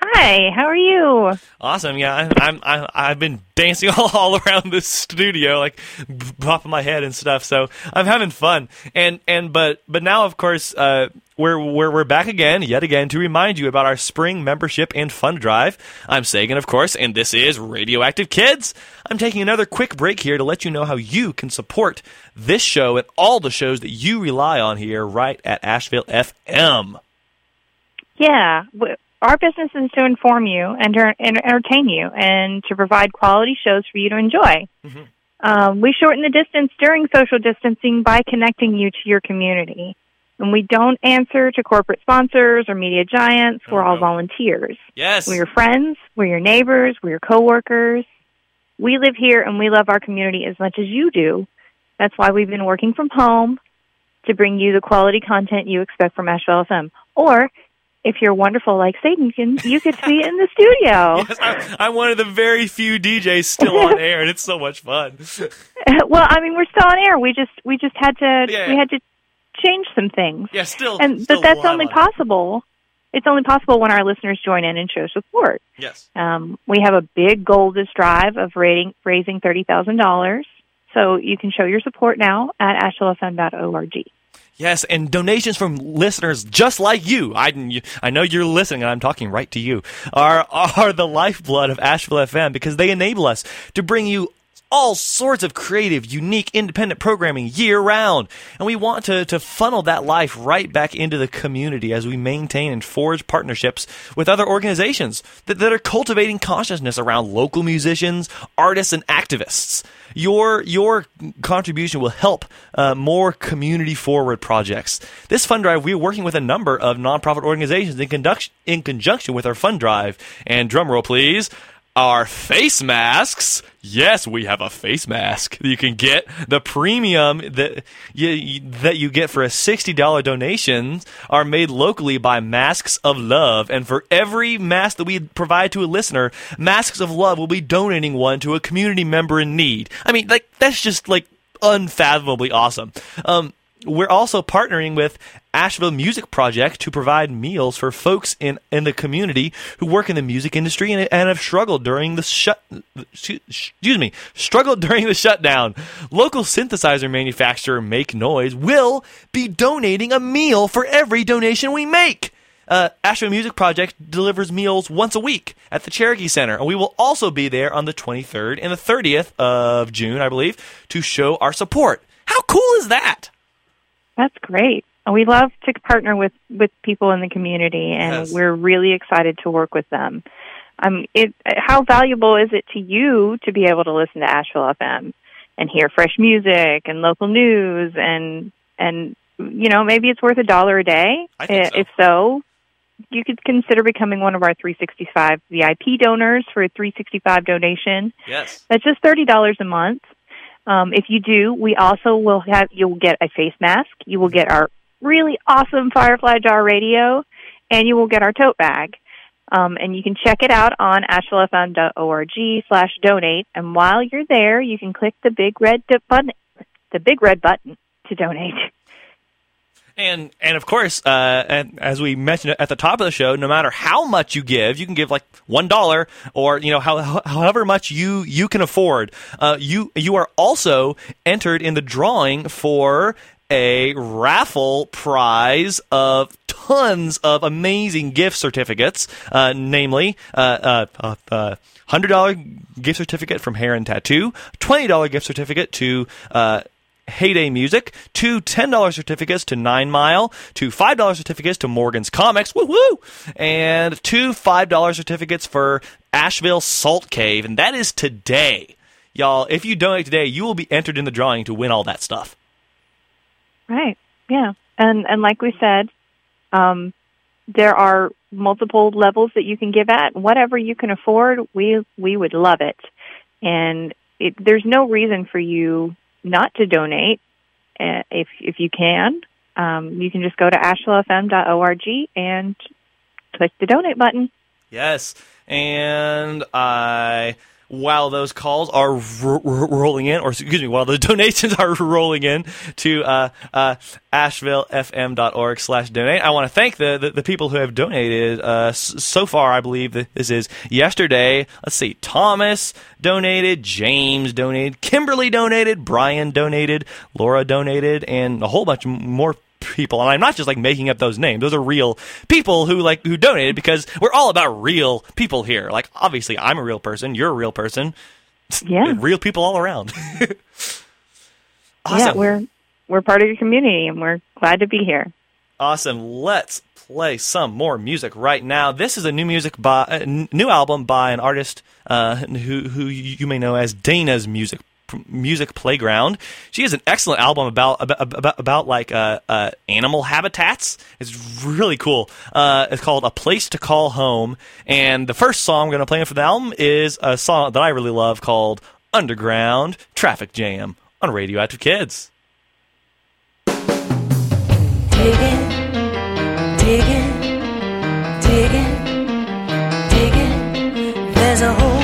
D: Hi, how are you?
A: Awesome. Yeah, I, I'm. I, I've been dancing [LAUGHS] all, all around the studio, like popping my head and stuff. So I'm having fun. And and but but now, of course, uh, we're we're we're back again, yet again, to remind you about our spring membership and fund drive. I'm Sagan, of course, and this is Radioactive Kids. I'm taking another quick break here to let you know how you can support this show and all the shows that you rely on here, right at Asheville FM.
D: Yeah, w- our business is to inform you and to entertain you and to provide quality shows for you to enjoy. Um, we shorten the distance during social distancing by connecting you to your community. And we don't answer to corporate sponsors or media giants. We're all volunteers.
A: Yes.
D: We're your friends. We're your neighbors. We're your coworkers. We live here and we love our community as much as you do. That's why we've been working from home to bring you the quality content you expect from Asheville FM. Or if you're wonderful like Sagan, you can you could to be in the studio. [LAUGHS]
A: Yes, I'm, I'm one of the very few DJs still on [LAUGHS] air, and it's so much fun. [LAUGHS]
D: well, I mean, we're still on air. We just we just had to
A: Yeah.
D: we had to change some things.
A: Yeah, still.
D: and
A: still
D: but that's only
A: on it.
D: possible. It's only possible when our listeners join in and show support.
A: Yes.
D: Um, we have a big goal this drive of rating, raising thirty thousand dollars. So you can show your support now at ashevillefm.org.
A: Yes, and donations from listeners just like you. I, I know you're listening, and I'm talking right to you. Are are the lifeblood of Asheville FM because they enable us to bring you all sorts of creative, unique, independent programming year round. And we want to, to funnel that life right back into the community as we maintain and forge partnerships with other organizations that, that are cultivating consciousness around local musicians, artists, and activists. Your your contribution will help uh, more community forward projects. This fund drive, we're working with a number of nonprofit organizations in, conduct- in conjunction with our fund drive. And drum roll, please our face masks. Yes, we have a face mask. You can get the premium that you, that you get for a sixty dollar donation are made locally by Masks of Love, and for every mask that we provide to a listener, Masks of Love will be donating one to a community member in need. I mean, like that's just like unfathomably awesome. Um, we're also partnering with Asheville Music Project to provide meals for folks in, in the community who work in the music industry and, and have struggled during the shut excuse me struggled [LAUGHS] during the shutdown. Local synthesizer manufacturer Make Noise will be donating a meal for every donation we make. Uh, Asheville Music Project delivers meals once a week at the Cherokee Center, and we will also be there on the 23rd and the 30th of June, I believe, to show our support. How cool is that?
D: That's great. We love to partner with with people in the community, and
A: Yes.
D: we're really excited to work with them. Um, it, how valuable is it to you to be able to listen to Asheville FM and hear fresh music and local news and and you know maybe it's worth a dollar a day.
A: I think
D: Uh,
A: so.
D: If so, you could consider becoming one of our 365 VIP donors for a 365 donation.
A: Yes.
D: That's just thirty dollars a month. Um, if you do, we also will have you'll get a face mask. You will get our really awesome Firefly Jar radio, and you will get our tote bag. Um, and you can check it out on ashevillefm.org slash donate. And while you're there, you can click the big red button, the big red button to donate.
A: And and of course, uh, and as we mentioned at the top of the show, no matter how much you give, you can give like one dollar or you know how, however much you you can afford. Uh, you you are also entered in the drawing for a raffle prize of tons of amazing gift certificates, uh, namely uh, uh, uh, uh, hundred dollar gift certificate from Hair and Tattoo, twenty dollar gift certificate to. Heyday Music, two $10 certificates to Nine Mile, two $5 certificates to Morgan's Comics, woo, and two $5 certificates for Asheville Salt Cave, and that is today. Y'all, if you donate today, you will be entered in the drawing to win all that stuff.
D: Right. Yeah. And and like we said, um, there are multiple levels that you can give at. Whatever you can afford, we we would love it. And it, there's no reason for you not to donate uh, if if you can. Um, you can just go to ashevillefm.org and click the donate button.
A: Yes, and I. While those calls are ro- ro- rolling in, or excuse me, while the [LAUGHS] donations are rolling in to uh, uh, AshevilleFM.org slash donate, I want to thank the, the, the people who have donated uh, s- so far. I believe this is yesterday. Let's see, Thomas donated, James donated, Kimberly donated, Brian donated, Laura donated, and a whole bunch more people. And i'm not just like making up those names. Those are real people who like who donated because we're all about real people here. Like obviously i'm a real person. You're a real person.
D: Yeah. [LAUGHS]
A: real people all around. [LAUGHS]
D: Yeah, we're we're part of your community and we're glad to be here.
A: awesome. Let's play some more music right now. This is a new music by a n- new album by an artist uh, who who you may know as dana's music music playground. She has an excellent album about about about, about like uh, uh, animal habitats. It's really cool. Uh, it's called a place to call home. And the first song we're going to play for the album is a song that i really love called underground traffic jam on radioactive kids.
K: Digging, digging, digging, digging. There's a whole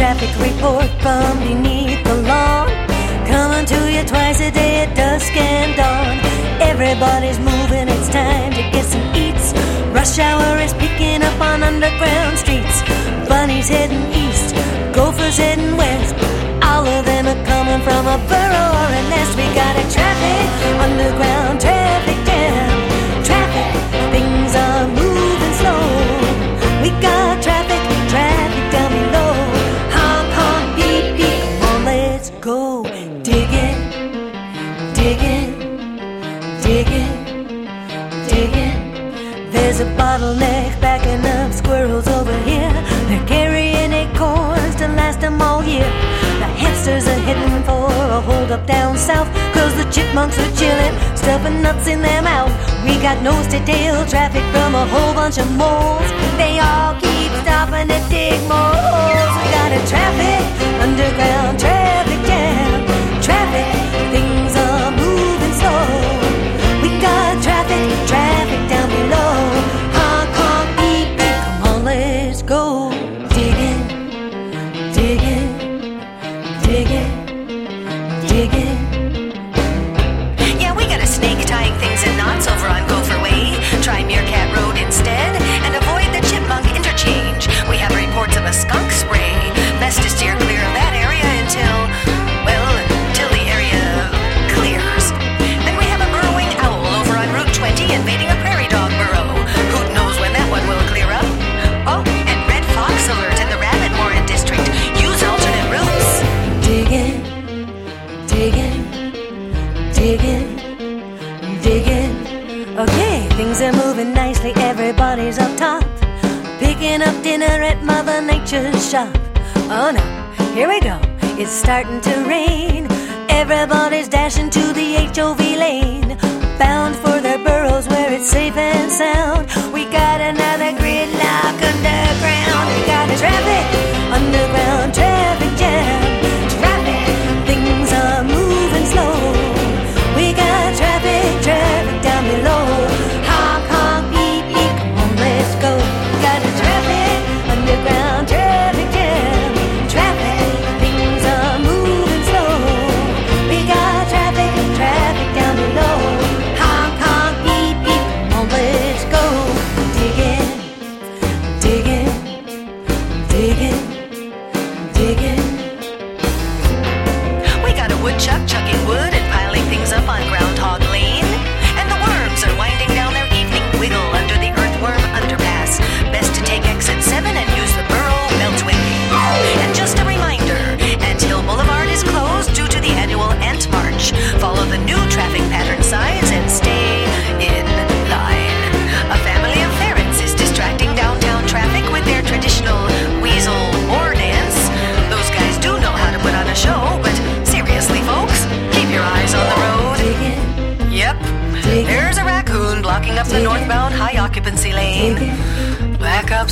K: traffic report from beneath the lawn. Coming to you twice a day at dusk and dawn. Everybody's moving, it's time to get some eats. Rush hour is picking up on underground streets. Bunnies heading east, gophers heading west. All of them are coming from a burrow or a nest. We got a traffic, underground traffic jam. Traffic, things are There's a bottleneck backing up squirrels over here. They're carrying acorns to last them all year. The hamsters are heading for a hold up down south. Cause the chipmunks are chilling, stuffing nuts in their mouth. We got nose to tail traffic from a whole bunch of moles. They all keep stopping to dig more holes. We got a traffic, underground traffic jam. Traffic. digging.
L: always up
K: top, picking up dinner at Mother Nature's shop. Oh no, here we go, it's starting to rain. Everybody's dashing to the HOV lane, bound for their burrows where it's safe and sound. We got another gridlock underground, we got a traffic, underground traffic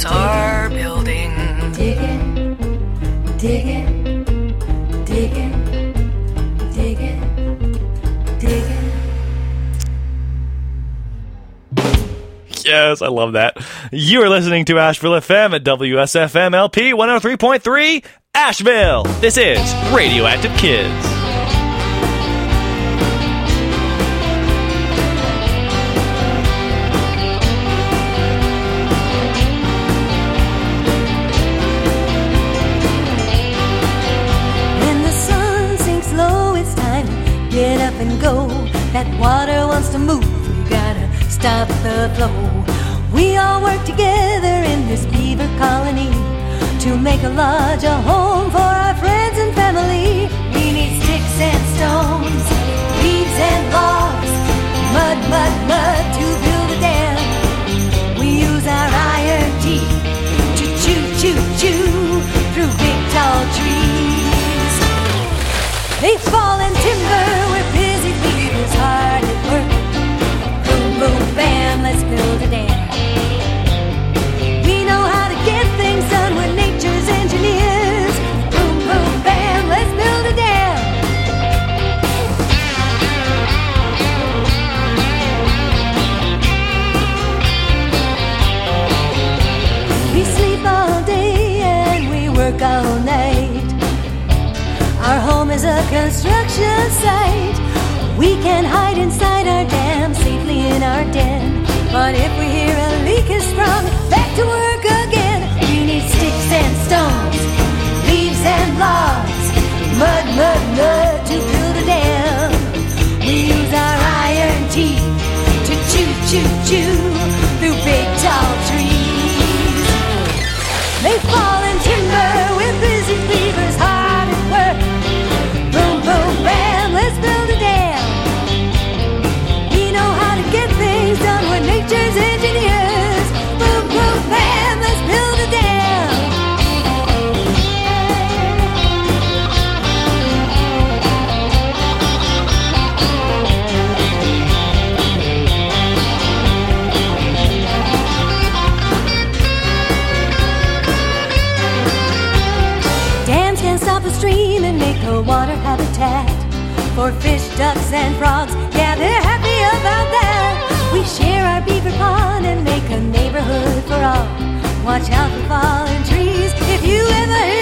K: are
L: building.
K: Digging, digging, digging, digging, digging.
A: Yes, I love that. You are listening to Asheville FM at WSFM LP 103.3 Asheville. This is Radioactive Kids.
K: stop the flow. We all work together in this beaver colony to make a lodge a home for our friends and family. We need sticks and stones, leaves and logs, mud, mud, mud to build a dam. We use our iron teeth to chew, chew, chew through big tall trees. They fall in timber. We can hide inside our dam, safely in our den. But if we hear a leak is sprung, back to work again. We need sticks and stones, leaves and logs, mud, mud, mud to build a dam. We use our iron teeth to chew, chew, chew. Fish, ducks, and frogs. Yeah, they're happy about that. We share our beaver pond and make a neighborhood for all. Watch out for fallen trees if you ever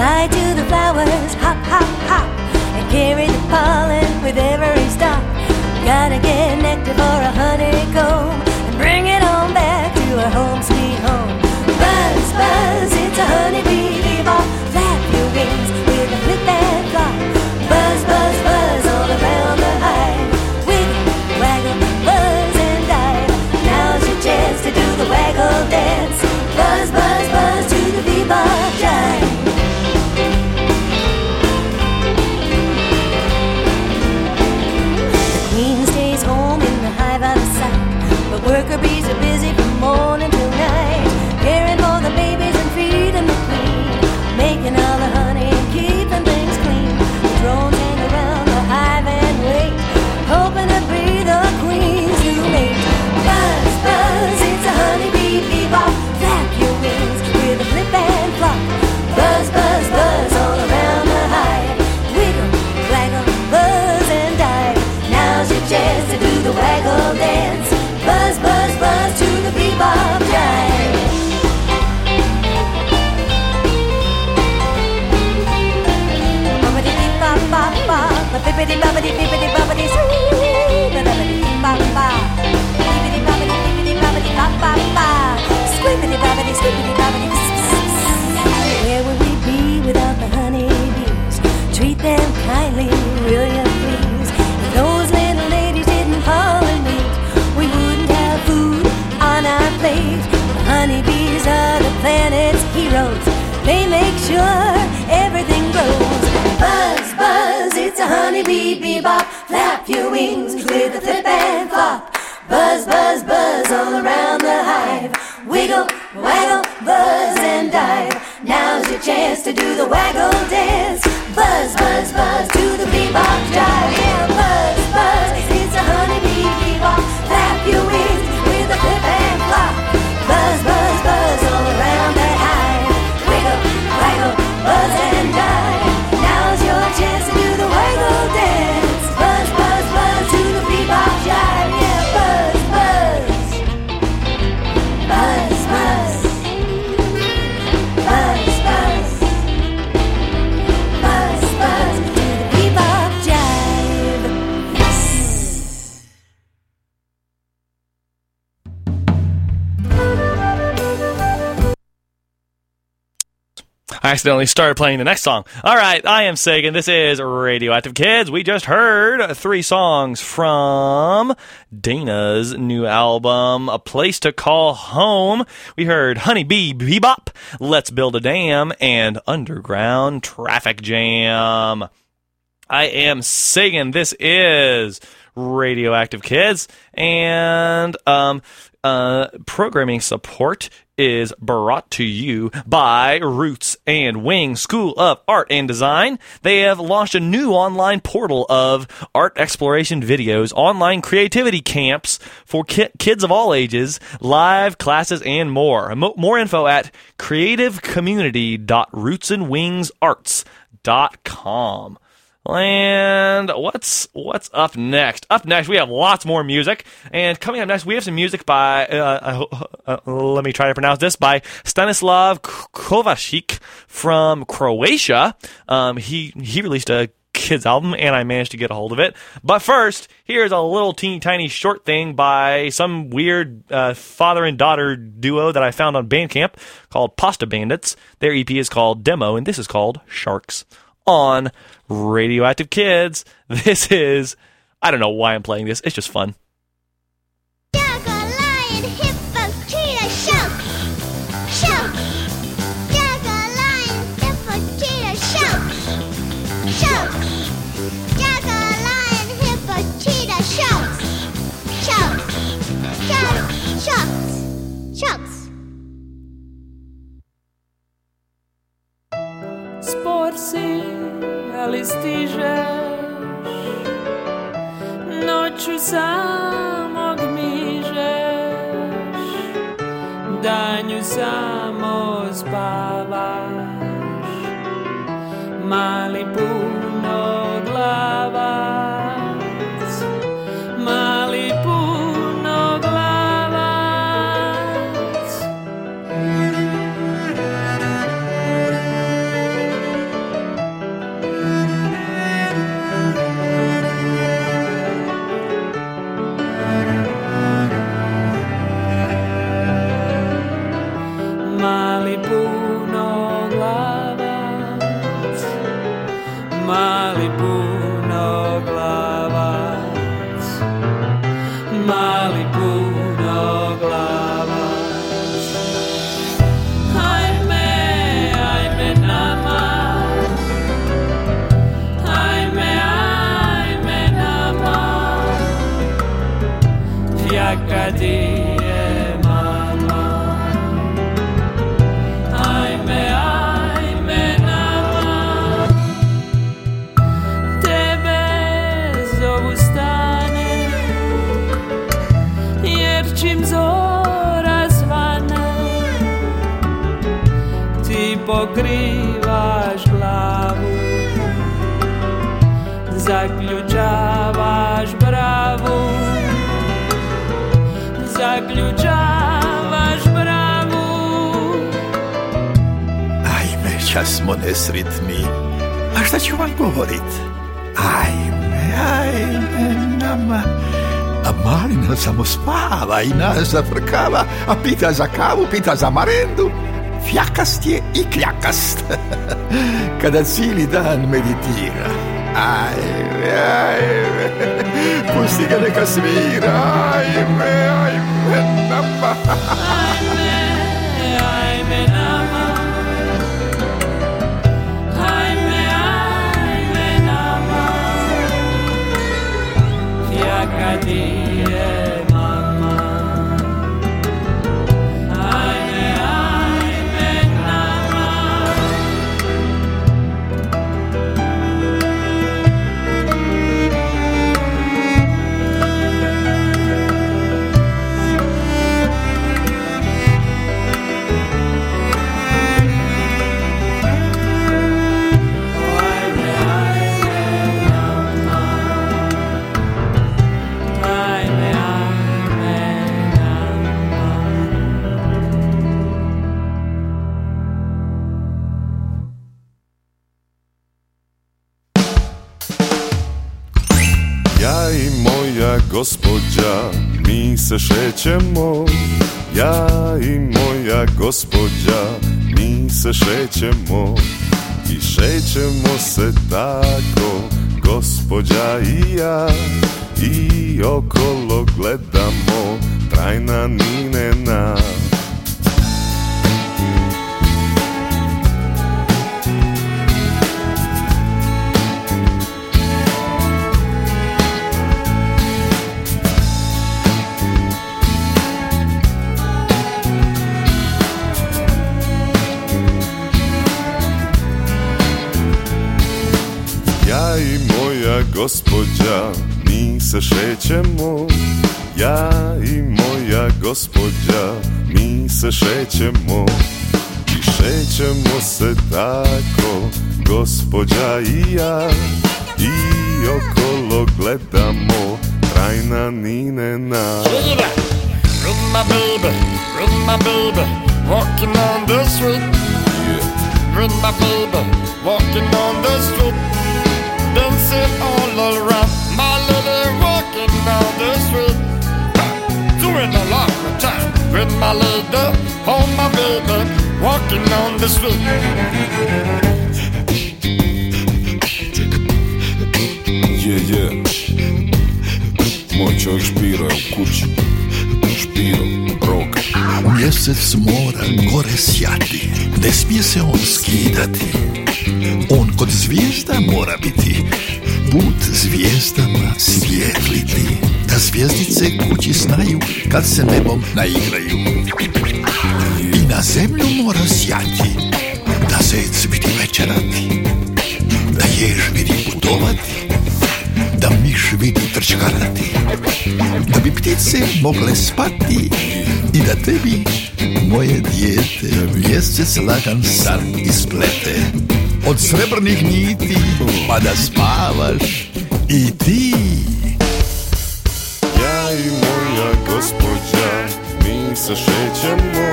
K: Fly to the flowers, hop, hop, hop, and carry the pollen with every stop. Gotta get nectar for a honeycomb and bring it on back to our home, home. Bobbidi bop bop bop, squibbity bobbidi squibbity bobbidi. A honeybee bebop. Flap your wings with a flip and flop. Buzz, buzz, buzz all around the hive. Wiggle, waggle, buzz and dive. Now's your chance to do the waggle dance. Buzz, buzz, buzz to the bebop jive. Yeah, buzz, buzz, it's a honeybee bebop. Flap your wings
A: I accidentally started playing the next song. All right, I am Sagan. This is Radioactive Kids. We just heard three songs from Dana's new album, A Place to Call Home. We heard Honey Bee Bebop, Let's Build a Dam, and Underground Traffic Jam. I am Sagan. This is Radioactive Kids, and um, uh, programming support is brought to you by Roots and Wing School of Art and Design. They have launched a new online portal of art exploration videos, online creativity camps for ki- kids of all ages, live classes, and more. Mo- more info at creativecommunity.rootsandwingsarts.com. And what's what's up next? Up next, we have lots more music. And coming up next, we have some music by uh, uh, uh, let me try to pronounce this by Stanislav Kovačić from Croatia. Um, he he released a kids album, and I managed to get a hold of it. But first, here's a little teeny tiny short thing by some weird uh, father and daughter duo that I found on Bandcamp called Pasta Bandits. Their EP is called Demo, and this is called Sharks on Radioactive Kids. [LAUGHS] This is, I don't know why I'm playing this, it's just fun.
E: Spor si, ali stižeš? Noću samo gmižeš Danju samo spavaš. Mali puno
M: Čas smo nesritni. A šta ću vam govorit? Ajme, ajme, nama. A Malina samo spava i nas zafrkava, a pita za kavu, pita za marendu. Fjakast je i kljakast. [LAUGHS] Kada cijeli dan meditira. Ajme, ajme, pusti ga neka svira. Ajme, ajme, nama. [LAUGHS]
N: šećemo. Ja i moja gospođa, mi se šećemo Špiro, roka
M: Mjesec mora gore sjati, ne smije se on skidati. On kod zvijezda mora biti, put zvijezdama svijetliti. Da zvijezdice kući znaju kad se nebom naigraju. I na zemlju mora sjati, da zec vidi večerati. Da jež vidi putovati, da miš vidi trčkarati. Da bi ptice mogle spati i da tebi, moje dijete, mjesec lagan san isplete. Od srebrnih niti pa da spavaš i ti.
N: Ja i moja gospođa Mi se šećemo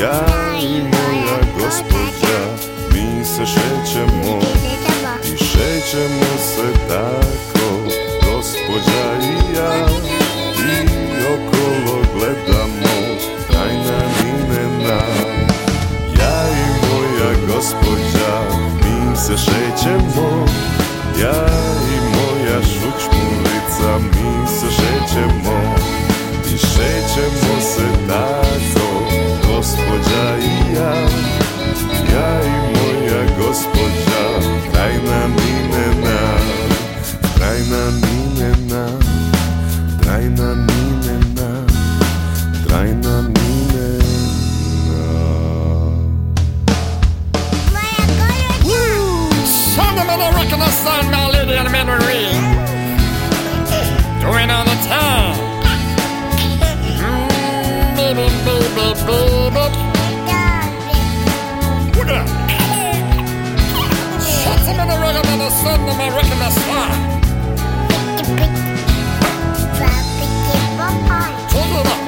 N: Ja i moja gospođa Mi se šećemo I šećemo se tako Słyszejcie, bo ja i moja
O: rzuć mu rycami reckon I signed my reckon I signed. Up.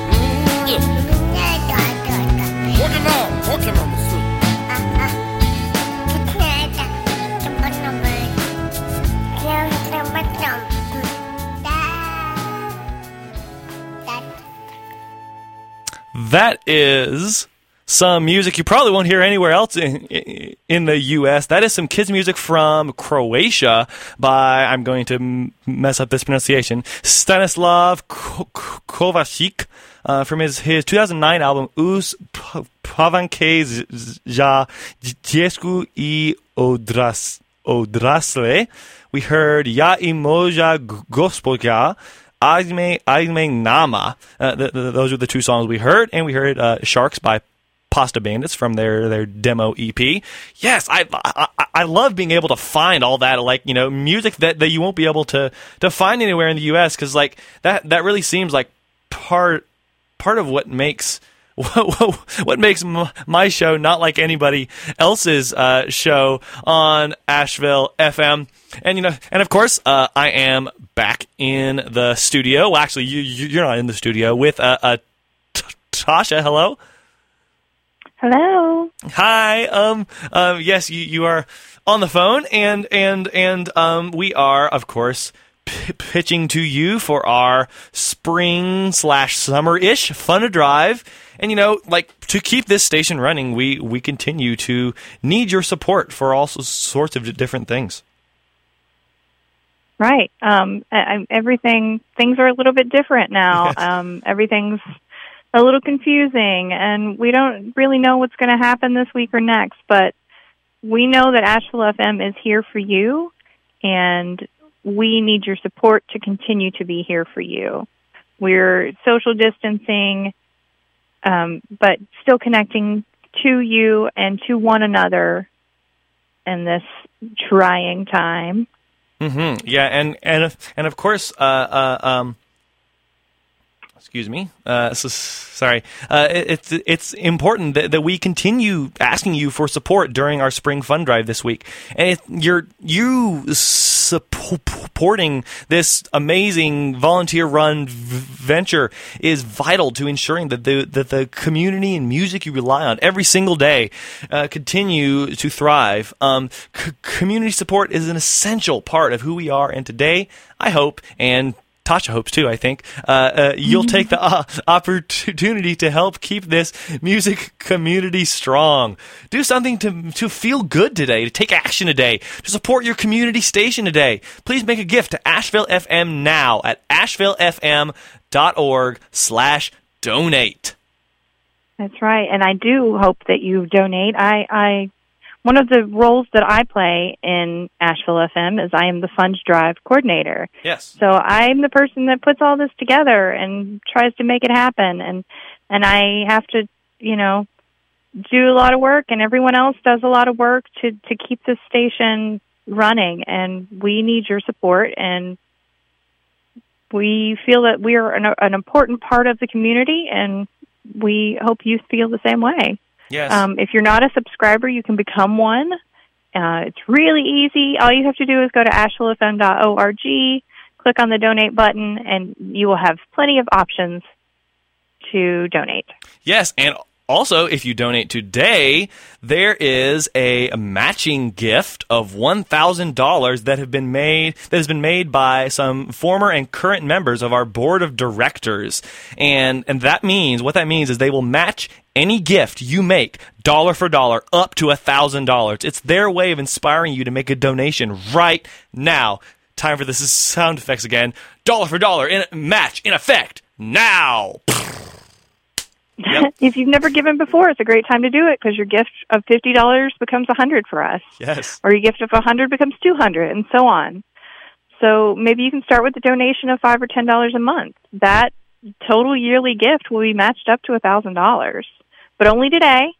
O: Mm. Walking on, walking on the street.
A: That is some music you probably won't hear anywhere else in, in the U.S. That is some kids' music from Croatia by, I'm going to m- mess up this pronunciation, Stanislav Ko- Ko- Kovačić uh, from his, his 2009 album Us Pavanke za Dziecku i odras- odrasle. We heard Ja i moja g- gospodja, Ajme, Ajme Nama. Uh, th- th- those are the two songs we heard, and we heard uh, Sharks by Pasta Bandits from their their demo EP. Yes, I, I I love being able to find all that like you know music that, that you won't be able to to find anywhere in the U.S. because like that that really seems like part part of what makes [LAUGHS] what, makes my show not like anybody else's uh, show on Asheville FM. And you know, and of course, uh, I am back in the studio. Well, actually, you you're not in the studio with uh, uh, Tasha. Hello.
D: Hello.
A: Hi. Um. Um. Yes, you you are on the phone, and and and um. We are, of course, p- pitching to you for our spring slash summer ish fun to drive. And you know, like to keep this station running, we we continue to need your support for all sorts of different things.
D: Right. Um, I, everything things are a little bit different now. [LAUGHS] Um, everything's a little confusing, and we don't really know what's going to happen this week or next. But we know that Asheville FM is here for you, and we need your support to continue to be here for you. We're social distancing, um, but still connecting to you and to one another in this trying time.
A: hmm Yeah, and and and of course, uh, uh, um, excuse me. Uh, so, sorry. Uh, it, it's it's important that, that we continue asking you for support during our spring fund drive this week, and it, you're you supporting this amazing volunteer-run venture is vital to ensuring that the that the community and music you rely on every single day uh, continue to thrive. Um, c- community support is an essential part of who we are, and today I hope and Tasha hopes too, I think, uh, uh, you'll [LAUGHS] take the uh, opportunity to help keep this music community strong. Do something to, to feel good today, to take action today, to support your community station today. Please make a gift to Asheville FM now at ashevillefm.org slash donate.
D: That's right, and I do hope that you donate. I, I, one of the roles that I play in Asheville FM is I am the Fund Drive coordinator.
A: Yes.
D: So I'm the person that puts all this together and tries to make it happen, and and I have to, you know, do a lot of work, and everyone else does a lot of work to to keep this station running, and we need your support and. We feel that we are an, an important part of the community, and we hope you feel the same way.
A: Yes.
D: Um, if you're not a subscriber, you can become one. Uh, it's really easy. All you have to do is go to ashevillefm.org, click on the donate button, and you will have plenty of options to donate.
A: Yes, and also, if you donate today, there is a matching gift of one thousand dollars that have been made that has been made by some former and current members of our board of directors, and and that means what that means is they will match any gift you make dollar for dollar up to a thousand dollars. It's their way of inspiring you to make a donation right now. Time for this is sound effects again. Dollar for dollar in match in effect now. [LAUGHS]
D: if you've never given before, it's a great time to do it because your gift of fifty dollars becomes a hundred for us,
A: Yes.
D: or your gift of a hundred becomes two hundred, and so on. So maybe you can start with a donation of five or ten dollars a month. That total yearly gift will be matched up to a thousand dollars, but only today.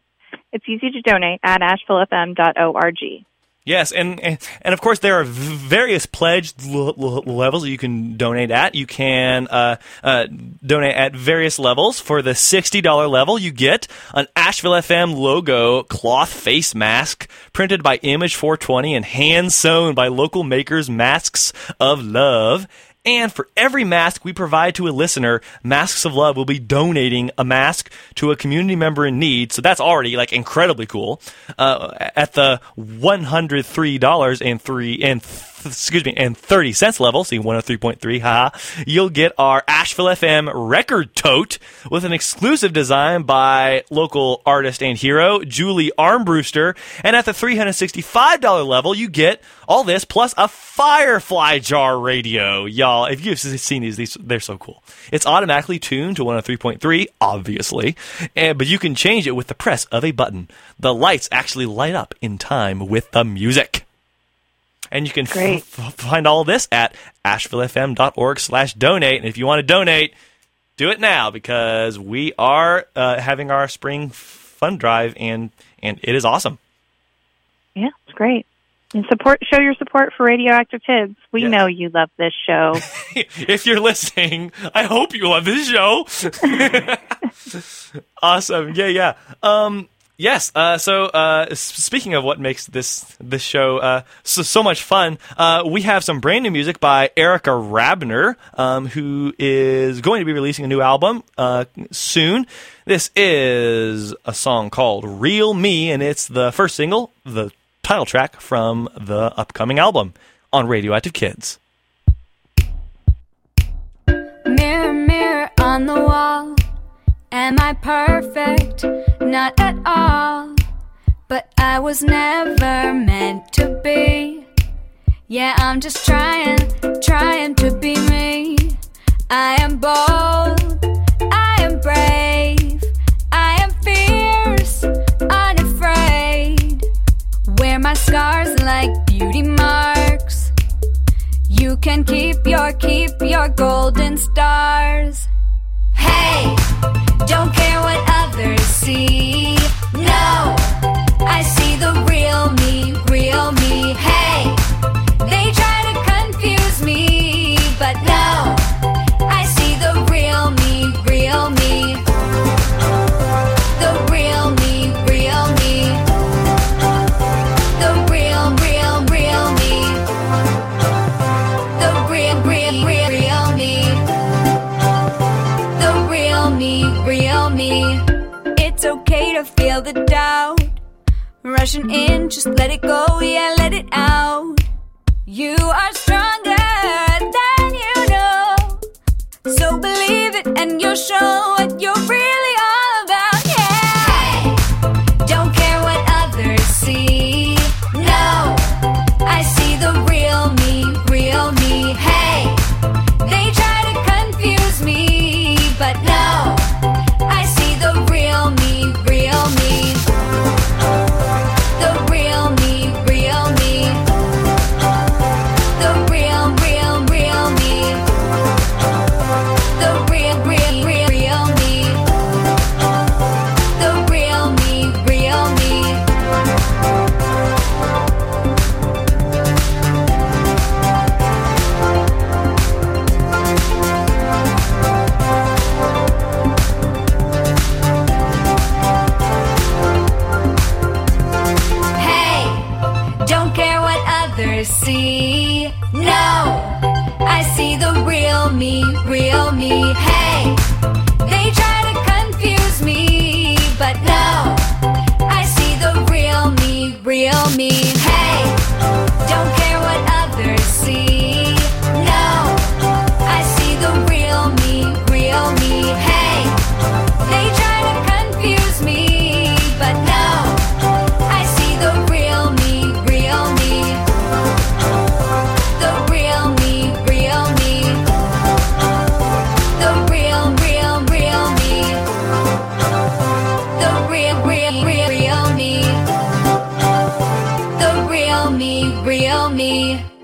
D: It's easy to donate at ashevillefm.org.
A: Yes, and, and of course there are various pledge l- l- levels you can donate at. You can uh, uh, donate at various levels. For the sixty dollar level, you get an Asheville FM logo cloth face mask printed by Image 420 and hand sewn by local makers Masks of Love. And for every mask we provide to a listener, Masks of Love will be donating a mask to a community member in need. So that's already like incredibly cool. Uh, at the one hundred three dollars and three and excuse me and thirty cents level, see one hundred three point three, ha, you'll get our Asheville FM record tote with an exclusive design by local artist and hero Julie Armbruster. And at the three hundred sixty five dollar level, you get all this plus a Firefly jar radio, y'all. If you've seen these, these they're so cool. It's automatically tuned to 103.3, obviously, and, but you can change it with the press of a button. The lights actually light up in time with the music. And you can f- f- find all this at ashevillefm.org slash donate. And if you want to donate, do it now because we are uh, having our spring fund drive and, and it is awesome.
D: Yeah, it's great. And support, show your support for Radioactive Kids. We know you love this show. [LAUGHS]
A: if you're listening, I hope you love this show. [LAUGHS] [LAUGHS] awesome. Yeah, yeah. Um, yes. Uh, so, uh, speaking of what makes this this show uh, so, so much fun, uh, we have some brand new music by Erica Rabner, um, who is going to be releasing a new album uh, soon. This is a song called "Real Me," and it's the first single, the title track from the upcoming album on Radioactive Kids.
P: Mirror, mirror on the wall. Am I perfect? Not at all. But I was never meant to be. Yeah, I'm just trying, trying to be me. I am bold, I am brave, I am fierce, unafraid. Wear my scars like beauty marks. You can keep your, keep your golden stars. Hey, the
F: doubt rushing in, just let it go, yeah, let it out. You are stronger than you know, so believe it and you'll show what you're really. me, real me.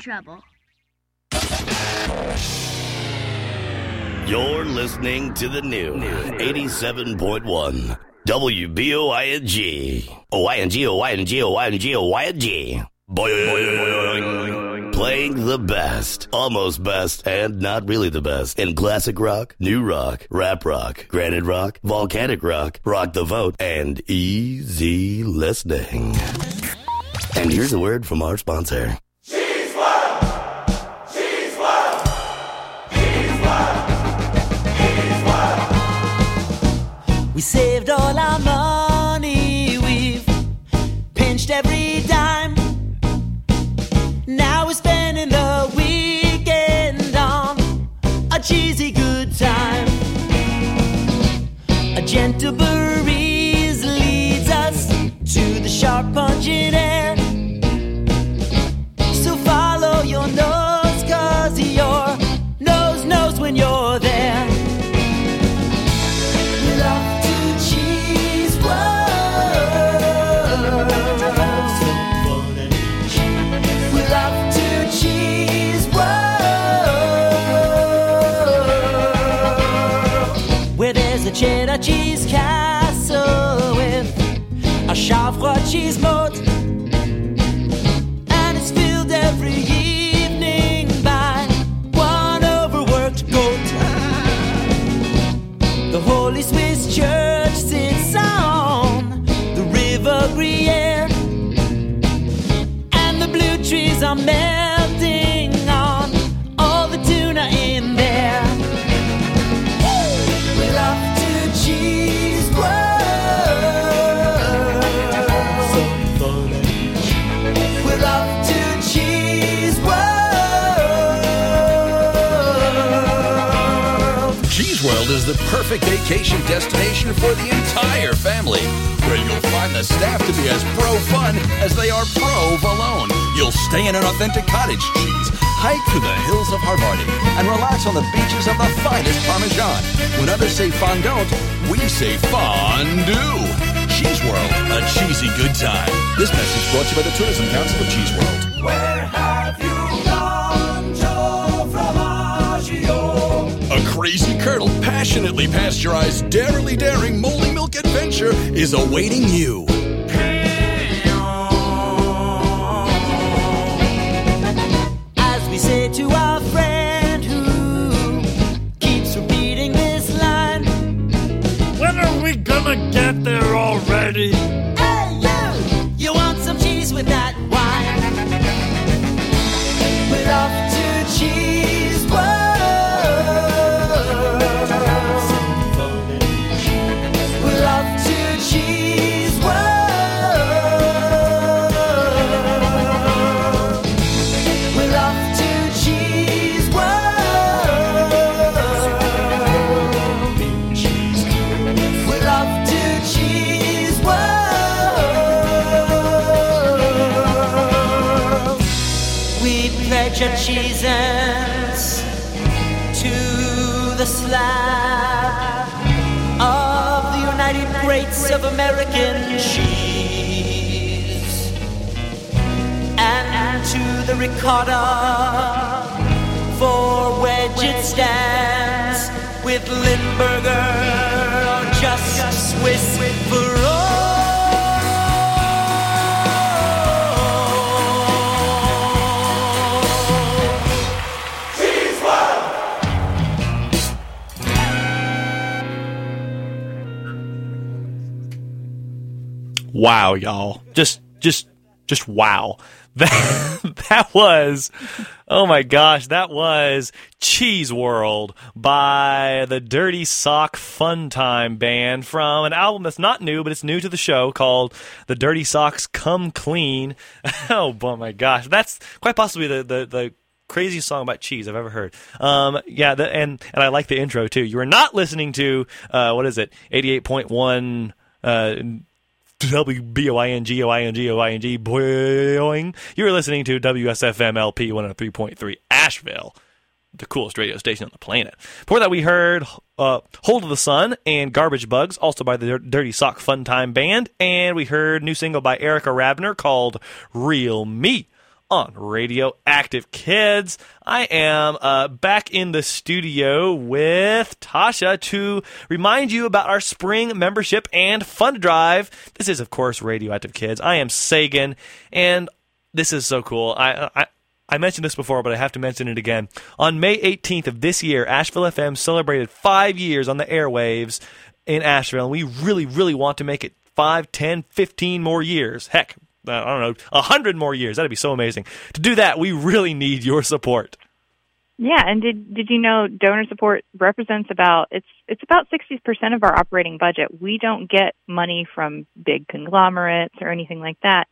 Q: trouble.
R: You're listening to the new 87.1 WBOING. O-I-N-G, O-I-N-G, O-I-N-G, O-I-N-G. Boing. Playing the best, almost best, and not really the best in classic rock, new rock, rap rock, granite rock, volcanic rock, rock the vote, and easy listening. And here's a word from our sponsor.
S: rock direito. Vacation destination for the entire family, where you'll find the staff to be as pro fun as they are pro Valone. You'll stay in an authentic cottage cheese, hike through the hills of Havarti, and relax on the beaches of the finest Parmesan. When others say fondant, we say fondue. Cheese World, a cheesy good time. This message brought to you by the Tourism Council of Cheese World.
T: Where
S: crazy curdled, passionately pasteurized, darily daring moldy milk adventure is awaiting you.
U: The ricotta for wedge it stands with Limburger or just Swiss for
A: Wow, y'all. Just just just wow. That [LAUGHS] that was oh my gosh, that was Cheese World by the Dirty Sock Funtime Band from an album that's not new, but it's new to the show called The Dirty Socks Come Clean. [LAUGHS] oh, oh my gosh. That's quite possibly the the, the craziest song about cheese I've ever heard. Um, yeah, the, and and I like the intro too. You are not listening to uh, what is it, eighty eight point one. W B O I N G O I N G O I N G boing. You are listening to WSFM LP 103.3 Asheville, the coolest radio station on the planet. Before that, we heard uh, Hold of the Sun and Garbage Bugs, also by the Dir- Dirty Sock Funtime Band. And we heard new single by Erica Rabner called Real Me on Radioactive Kids. I am uh, back in the studio with Tasha to remind you about our spring membership and fund drive. This is, of course, Radioactive Kids. I am Sagan, and this is so cool. I, I I mentioned this before, but I have to mention it again. On May 18th of this year, Asheville FM celebrated five years on the airwaves in Asheville, and we really, really want to make it five, ten, fifteen more years. Heck, I don't know, a hundred more years. That'd be so amazing. To do that, we really need your support.
D: Yeah, and did did you know donor support represents about it's it's about sixty percent of our operating budget. We don't get money from big conglomerates or anything like that.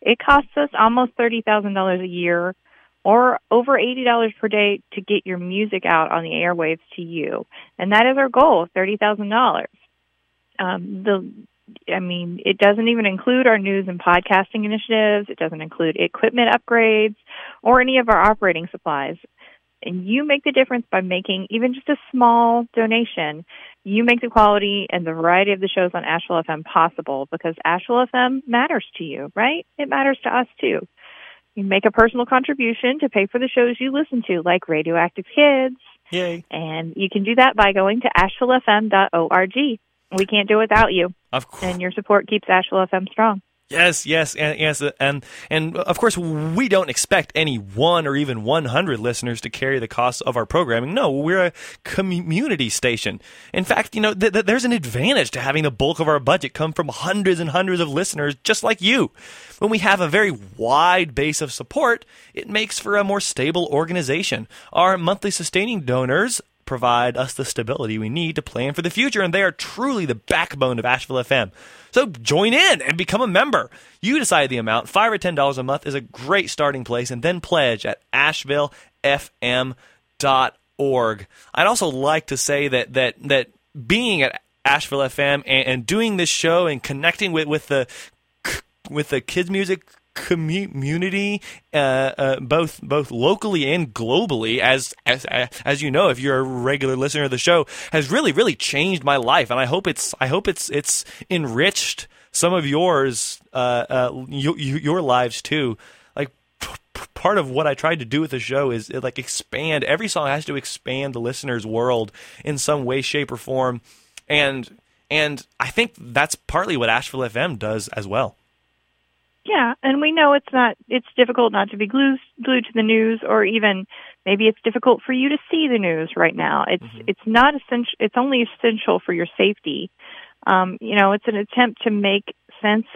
D: It costs us almost thirty thousand dollars a year, or over eighty dollars per day to get your music out on the airwaves to you, and that is our goal, thirty thousand dollars. Um, the I mean, it doesn't even include our news and podcasting initiatives. It doesn't include equipment upgrades or any of our operating supplies. And you make the difference by making even just a small donation. You make the quality and the variety of the shows on Asheville FM possible because Asheville FM matters to you, right? It matters to us too. You make a personal contribution to pay for the shows you listen to, like Radioactive Kids.
A: Yay.
D: And you can do that by going to ashevillefm.org. We can't do it without you.
A: Of course.
D: And your support keeps Asheville FM strong.
A: Yes, yes, and yes, and and of course we don't expect any one or even 100 listeners to carry the costs of our programming. No, we're a community station. In fact, you know, th- th- there's an advantage to having the bulk of our budget come from hundreds and hundreds of listeners just like you. When we have a very wide base of support, it makes for a more stable organization. Our monthly sustaining donors provide us the stability we need to plan for the future, and they are truly the backbone of Asheville FM. So join in and become a member. You decide the amount. Five or ten dollars a month is a great starting place, and then pledge at org. I'd also like to say that that that being at Asheville FM and, and doing this show and connecting with with the with the kids music community uh, uh, both both locally and globally. As, as as you know if you're a regular listener of the show has really really changed my life. And I hope it's I hope it's it's enriched some of yours uh, uh, y- y- your lives too. Like p- part of what I tried to do with the show is like expand. Every song has to expand the listener's world in some way shape or form. And and I think that's partly what Asheville FM does as well
D: Yeah, and we know it's not it's difficult not to be glued glued to the news or even maybe it's difficult for you to see the news right now. It's it's not essential it's only essential for your safety. Um, you know, it's an attempt to make sense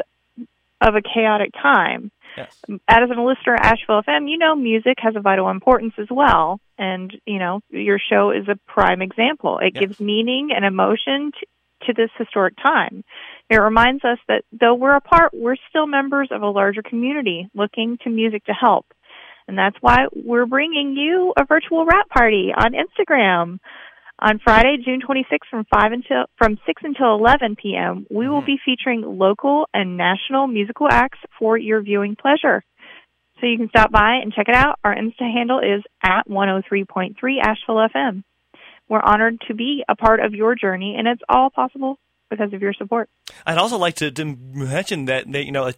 D: of a chaotic time.
A: Yes.
D: As a listener at Asheville FM, you know music has a vital importance as well. And, you know, your show is a prime example. It gives meaning and emotion to, to this historic time. It reminds us that though we're apart, we're still members of a larger community looking to music to help. And that's why we're bringing you a virtual wrap party on Instagram. On Friday, June 26th from 5 until from 6 until 11 p.m., we will mm. be featuring local and national musical acts for your viewing pleasure. So you can stop by and check it out. Our Insta handle is at 103.3 Asheville FM. We're honored to be a part of your journey, and it's all possible because of your support.
A: I'd also like to, to mention that, that you know,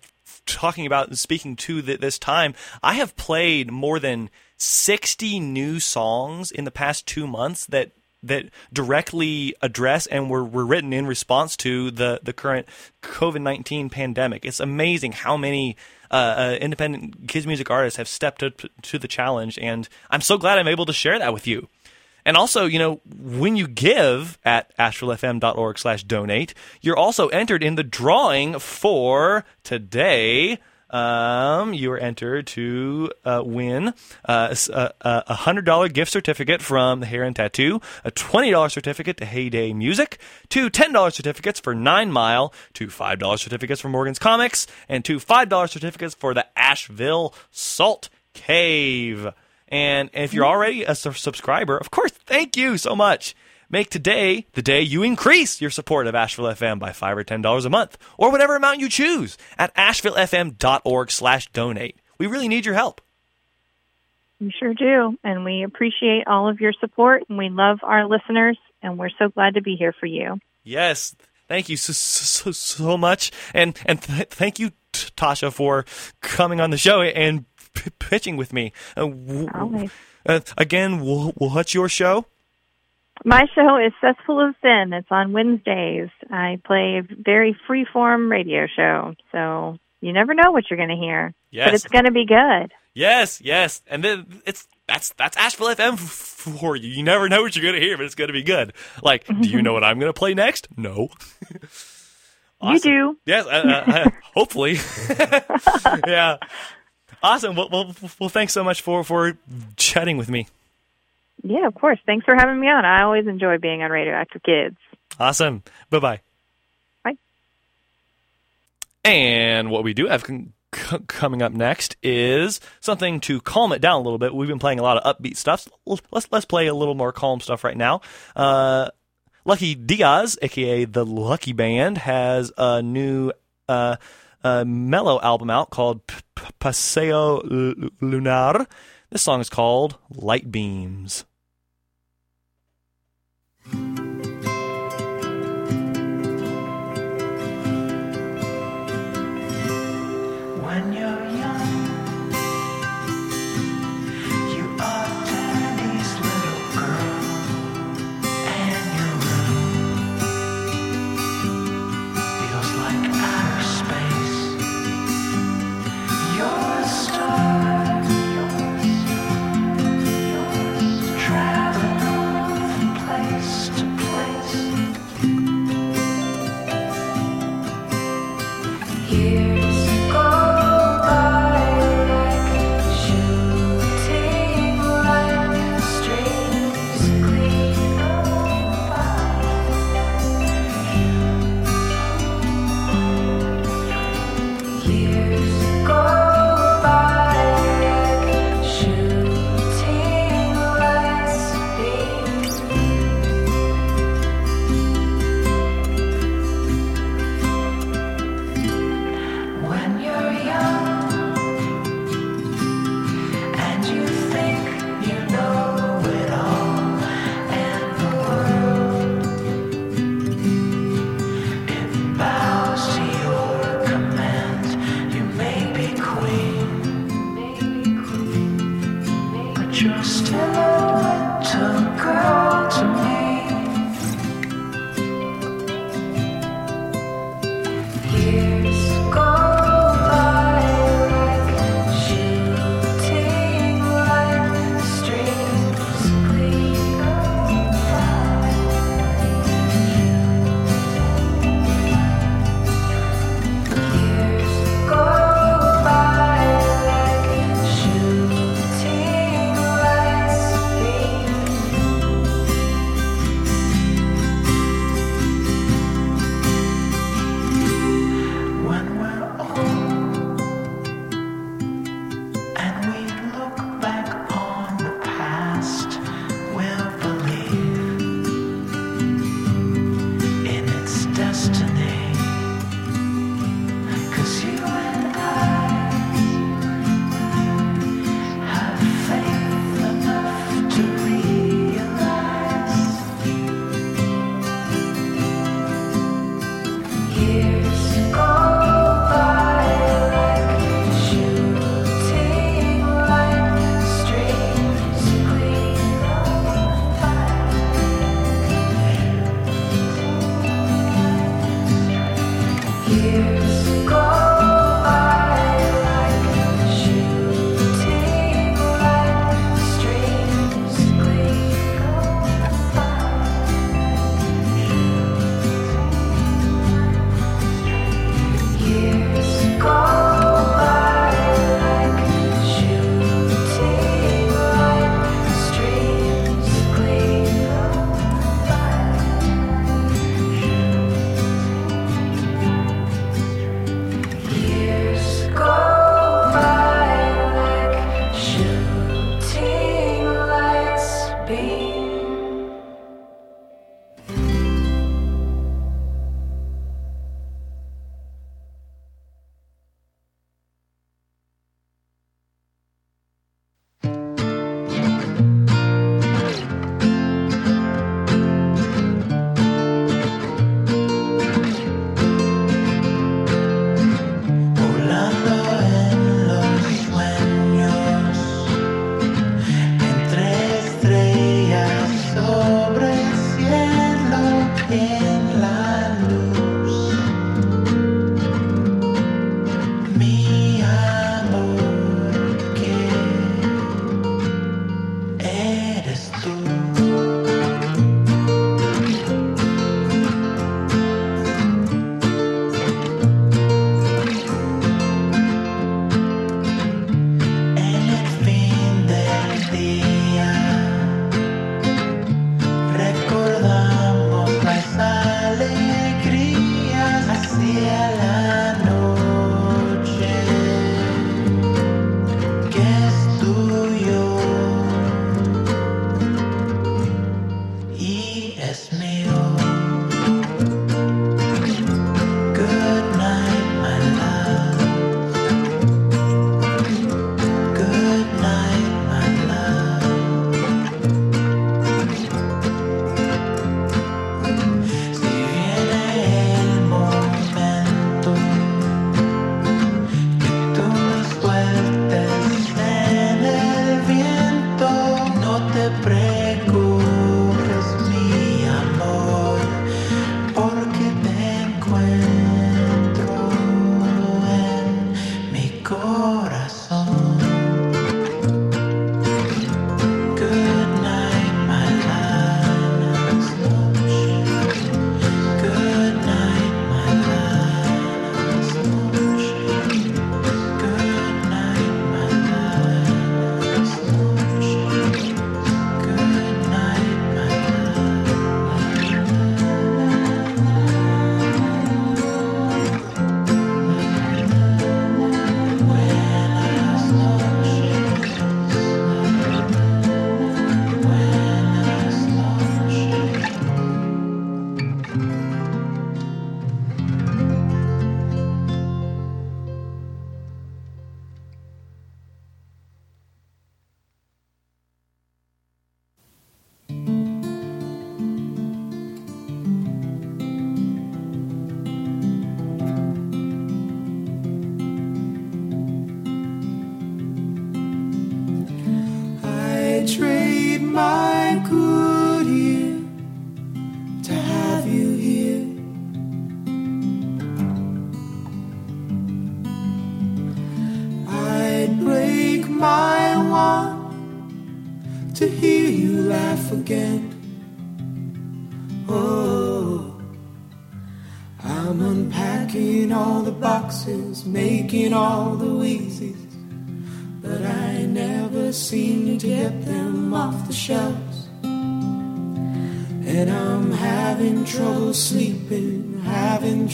A: talking about and speaking to th- this time, I have played more than 60 new songs in the past two months that that directly address and were, were written in response to the, the current COVID 19 pandemic. It's amazing how many uh, uh, independent kids music artists have stepped up to the challenge, and I'm so glad I'm able to share that with you. And also, you know, when you give at ashevillefm.org slash donate, you're also entered in the drawing for today. Um, you are entered to uh, win uh, s- a a hundred dollar gift certificate from the Hair and Tattoo, a twenty dollar certificate to Heyday Music, two ten dollar certificates for Nine Mile, two five dollar certificates for Morgan's Comics, and two five dollar certificates for the Asheville Salt Cave. And if you're already a su- subscriber, of course, thank you so much. Make today the day you increase your support of Asheville FM by five or ten dollars a month, or whatever amount you choose at ashevillefm.org/donate. We really need your help.
D: We sure do. And we appreciate all of your support, and we love our listeners, and we're so glad to be here for you.
A: Yes, thank you so so, so much, and and th- thank you, Tasha, for coming on the show and p- pitching with me. Uh, w-
D: Always.
A: uh, again, wh- what's your show?
D: My show is Cesspool of Sin. It's on Wednesdays. I play a very free-form radio show, so you never know what you're going to hear.
A: Yes.
D: But it's going to be good.
A: Yes, yes, and then it's that's that's Asheville FM for you. You never know what you're gonna hear, but it's gonna be good. Like, do you know what I'm gonna play next? No. [LAUGHS]
D: You do.
A: Yes, uh, uh, uh, hopefully. [LAUGHS] yeah. Awesome. Well, well, well, thanks so much for for chatting with me.
D: Yeah, of course. Thanks for having me on. I always enjoy being on Radioactive Kids.
A: Awesome. Bye bye.
D: Bye.
A: And what we do have con- c- coming up next is something to calm it down a little bit. We've been playing a lot of upbeat stuff. L- Let's let's play a little more calm stuff right now. Uh, Lucky Diaz, aka the Lucky Band, has a new uh, mellow album out called P- P- Paseo L- Lunar. This song is called Light Beams.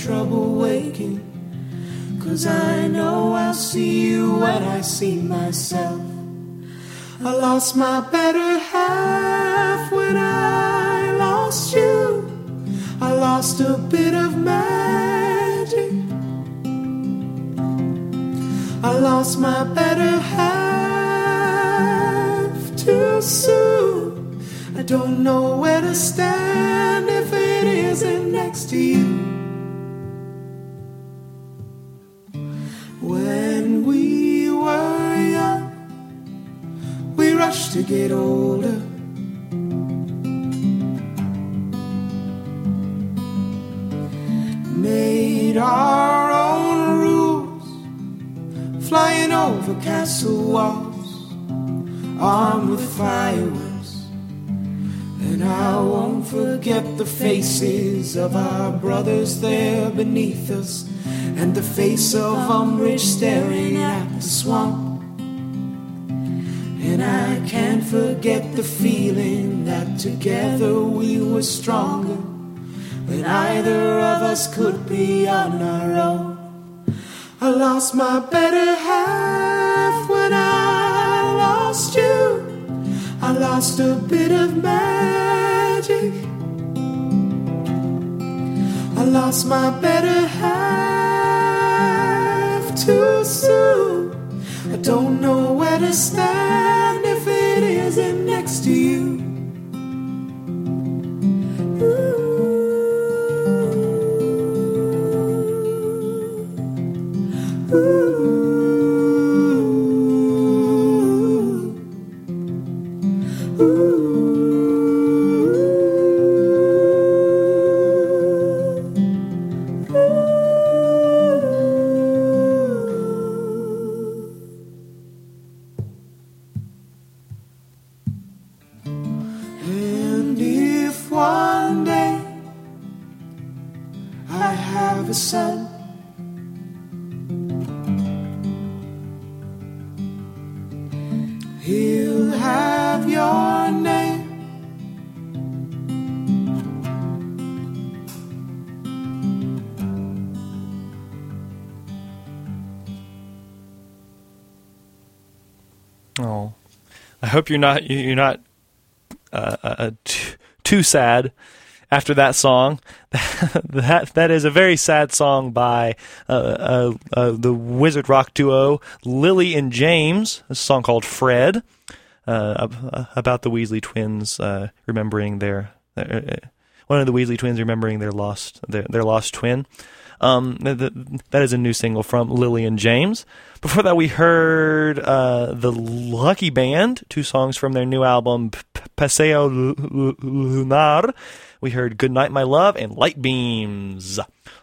G: Trouble waking. Cause I know I'll see you when I see myself. I lost my better half when I lost you. I lost a bit of magic. I lost my better half too soon. I don't know where to stand if it isn't next to you. Get older. Made our own rules, flying over castle walls, armed with fireworks. And I won't forget the faces of our brothers there beneath us, and the face of Umbridge staring at the swamp. I can't forget the feeling that together we were stronger than either of us could be on our own. I lost my better half when I lost you. I lost a bit of magic. I lost my better half too soon. I don't know where to stand to you.
A: Hope you're not you're not uh, uh, t- too sad after that song. [LAUGHS] that that is a very sad song by uh, uh, uh, the Wizard Rock duo Lily and James. A song called Fred, uh, about the Weasley twins uh, remembering their. their uh, one of the Weasley twins remembering their lost their, their lost twin. Um, th- th- that is a new single from Lily and James. Before that, we heard uh, the Lucky Band, two songs from their new album Paseo Lu- Lu- Lunar. We heard Good Night, My Love and Light Beams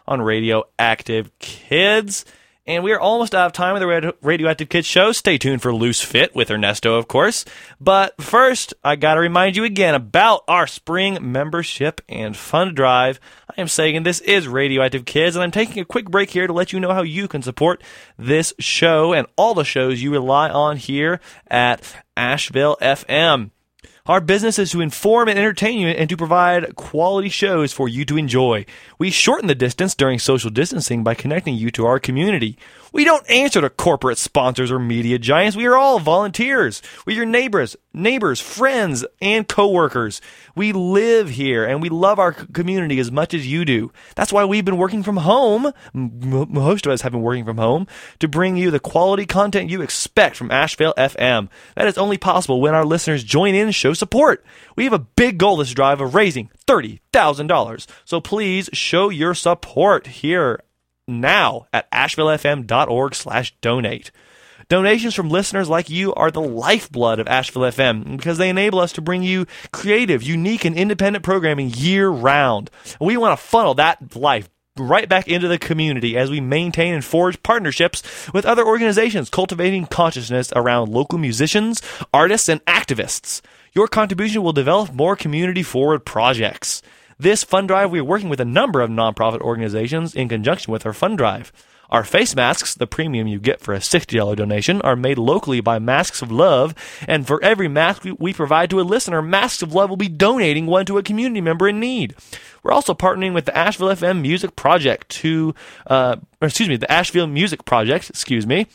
A: on Radioactive Kids. And we are almost out of time with the Rad- Radioactive Kids show. Stay tuned for Loose Fit with Ernesto, of course. But first, I got to remind you again about our spring membership and fund drive. I am Sagan this is Radioactive Kids, and I'm taking a quick break here to let you know how you can support this show and all the shows you rely on here at Asheville FM. Our business is to inform and entertain you and to provide quality shows for you to enjoy. We shorten the distance during social distancing by connecting you to our community. We don't answer to corporate sponsors or media giants. We are all volunteers. We're your neighbors, neighbors, friends, and coworkers. We live here and we love our community as much as you do. That's why we've been working from home. Most of us have been working from home to bring you the quality content you expect from Asheville FM. That is only possible when our listeners join in and show support. We have a big goal this drive of raising $30,000. So please show your support here now at ashevillefm.org slash donate. Donations from listeners like you are the lifeblood of Asheville FM because they enable us to bring you creative, unique, and independent programming year round. We want to funnel that life right back into the community as we maintain and forge partnerships with other organizations cultivating consciousness around local musicians, artists, and activists. Your contribution will develop more community forward projects. This fund drive, we are working with a number of nonprofit organizations in conjunction with our fund drive. Our face masks, the premium you get for a $60 donation, are made locally by Masks of Love, and for every mask we- provide to a listener, Masks of Love will be donating one to a community member in need. We're also partnering with the Asheville FM Music Project to, uh, excuse me, the Asheville Music Project, excuse me,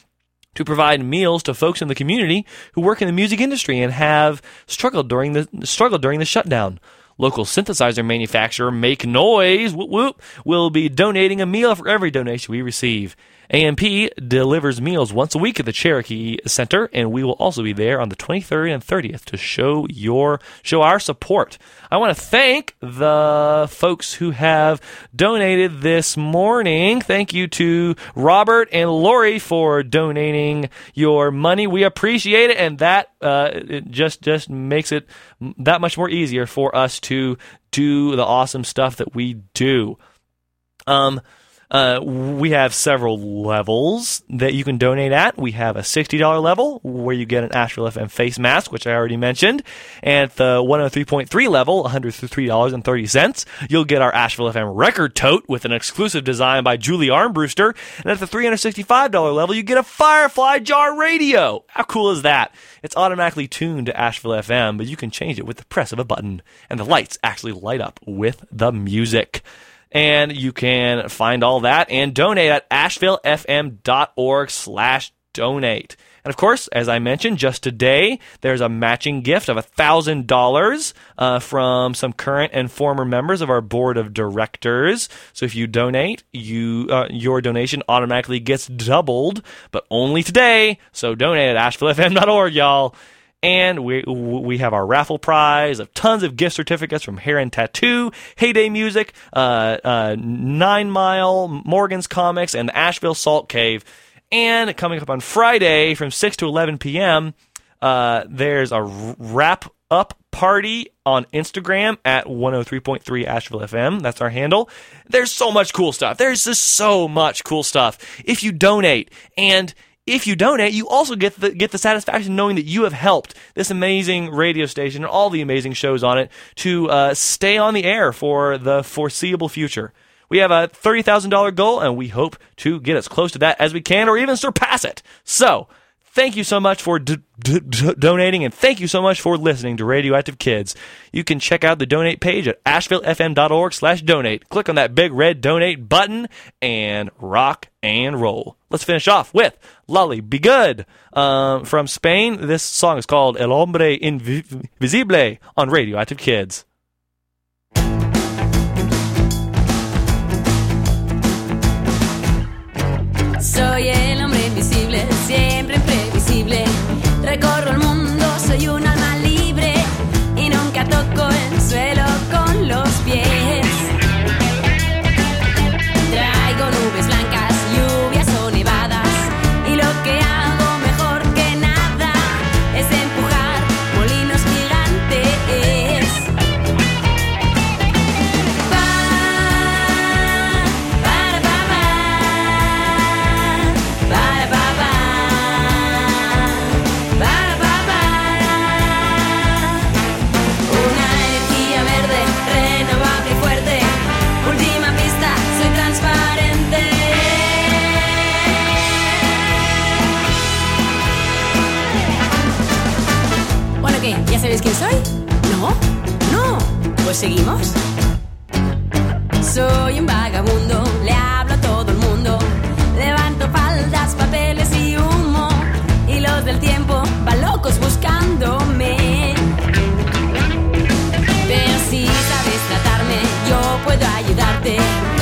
A: to provide meals to folks in the community who work in the music industry and have struggled during the struggled during the shutdown. Local synthesizer manufacturer Make Noise whoop, whoop, will be donating a meal for every donation we receive. AMP delivers meals once a week at the Cherokee Center, and we will also be there on the 23rd and 30th to show your show our support. I want to thank the folks who have donated this morning. Thank you to Robert and Lori for donating your money. We appreciate it, and that uh, it just just makes it that much more easier for us to do the awesome stuff that we do. Um, uh, we have several levels that you can donate at. We have a $60 level where you get an Asheville FM face mask, which I already mentioned. And at the 103.3 level, $103.30, you'll get our Asheville FM record tote with an exclusive design by Julie Armbruster. And at the $365 level, you get a Firefly jar radio. How cool is that? It's automatically tuned to Asheville FM, but you can change it with the press of a button. And the lights actually light up with the music and you can find all that and donate at ashevillefm.org slash donate. And of course, as I mentioned, just today, there's a matching gift of $1,000 uh, from some current and former members of our board of directors. So if you donate, you uh, your donation automatically gets doubled, but only today. So donate at ashevillefm.org, y'all. And we we have our raffle prize of tons of gift certificates from Hair and Tattoo, Heyday Music, uh, uh, Nine Mile, Morgan's Comics, and the Asheville Salt Cave. And coming up on Friday from 6 to 11 p.m., uh, there's a wrap up party on Instagram at 103.3 Asheville FM. That's our handle. There's so much cool stuff. There's just so much cool stuff. If you donate and if you donate, you also get the get the satisfaction knowing that you have helped this amazing radio station and all the amazing shows on it to uh, stay on the air for the foreseeable future. We have a thirty thousand dollar goal, and we hope to get as close to that as we can, or even surpass it. So. Thank you so much for d- d- d- donating, and thank you so much for listening to Radioactive Kids. You can check out the donate page at ashevillefm.org slash donate. Click on that big red donate button and rock and roll. Let's finish off with Lolly Be Good um, from Spain. This song is called El Hombre Invisible on Radioactive Kids.
E: Soy el Seguimos. Soy un vagabundo, le hablo a todo el mundo. Levanto faldas, papeles y humo. Y los del tiempo van locos buscándome. Pero si sabes tratarme, yo puedo ayudarte.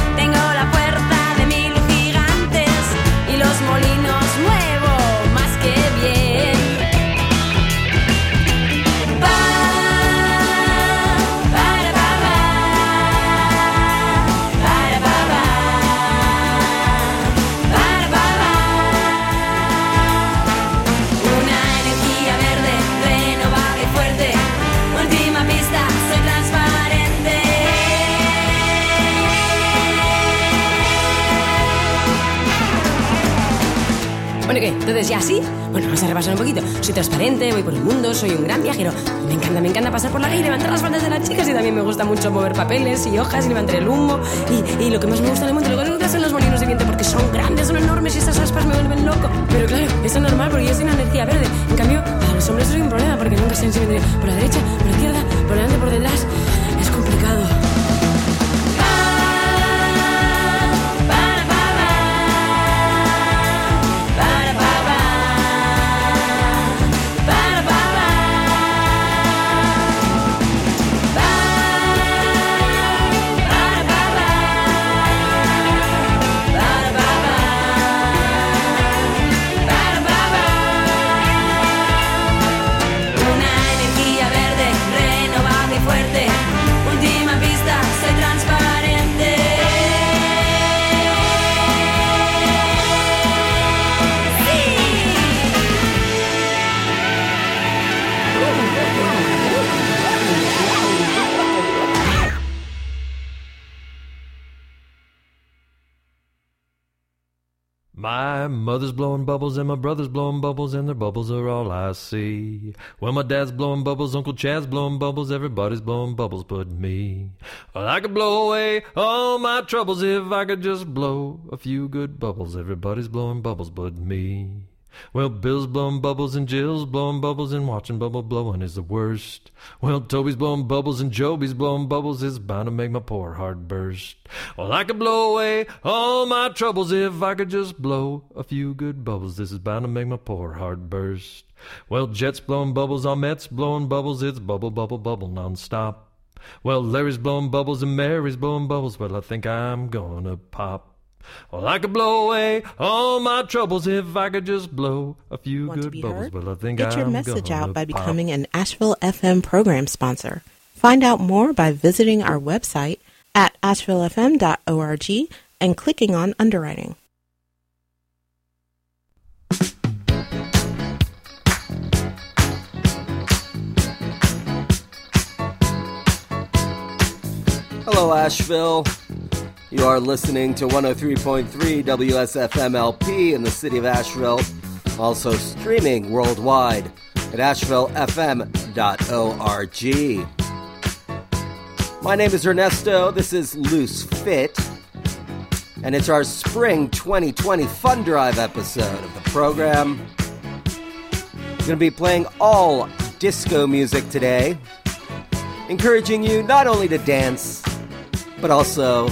E: Entonces, ya así, bueno, vamos a repasar un poquito. Soy transparente, voy por el mundo, soy un gran viajero. Me encanta, me encanta pasar por la calle levantar las faldas de las chicas y también me gusta mucho mover papeles y hojas y levantar el humo. Y, lo que más me gusta en el mundo de los son los molinos de viento porque son grandes, son enormes y estas aspas me vuelven loco. Pero claro, eso es normal porque yo soy una energía verde. En cambio, a los hombres soy un problema porque nunca si vendré por la derecha, por la izquierda, por delante, por detrás.
V: Mother's blowing bubbles and my brother's blowing bubbles and their bubbles are all I see. Well, my dad's blowing bubbles, Uncle Chad's blowing bubbles, everybody's blowing bubbles but me. Well, I could blow away all my troubles if I could just blow a few good bubbles. Everybody's blowing bubbles but me. Well, Bill's blowing bubbles and Jill's blowing bubbles and watching bubble blowing is the worst. Well, Toby's blowing bubbles and Joby's blowing bubbles is bound to make my poor heart burst. Well, I could blow away all my troubles if I could just blow a few good bubbles. This is bound to make my poor heart burst. Well, Jet's blowing bubbles, Ahmet's blowing bubbles, it's bubble, bubble, bubble nonstop. Well, Larry's blowing bubbles and Mary's blowing bubbles, but I think I'm gonna pop. Well, I could blow away all my troubles if I could just blow a few
W: Want
V: good bubbles,
W: heard?
V: but I think
W: Get your
V: I'm
W: message
V: gonna
W: out by
V: pop.
W: becoming an Asheville FM program sponsor. Find out more by visiting our website at ashevillefm.org and clicking on underwriting.
X: Hello, Asheville. You are listening to 103.3 WSFM LP in the city of Asheville, also streaming worldwide at ashevillefm.org. My name is Ernesto. This is Loose Fit, and it's our spring 2020 Fun Drive episode of the program. We're going to be playing all disco music today, encouraging you not only to dance, but also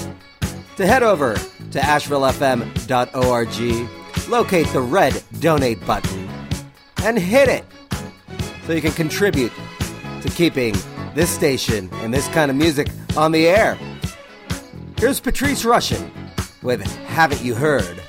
X: to head over to ashevillefm.org, locate the red donate button, and hit it so you can contribute to keeping this station and this kind of music on the air. Here's Patrice Rushen with Haven't You Heard?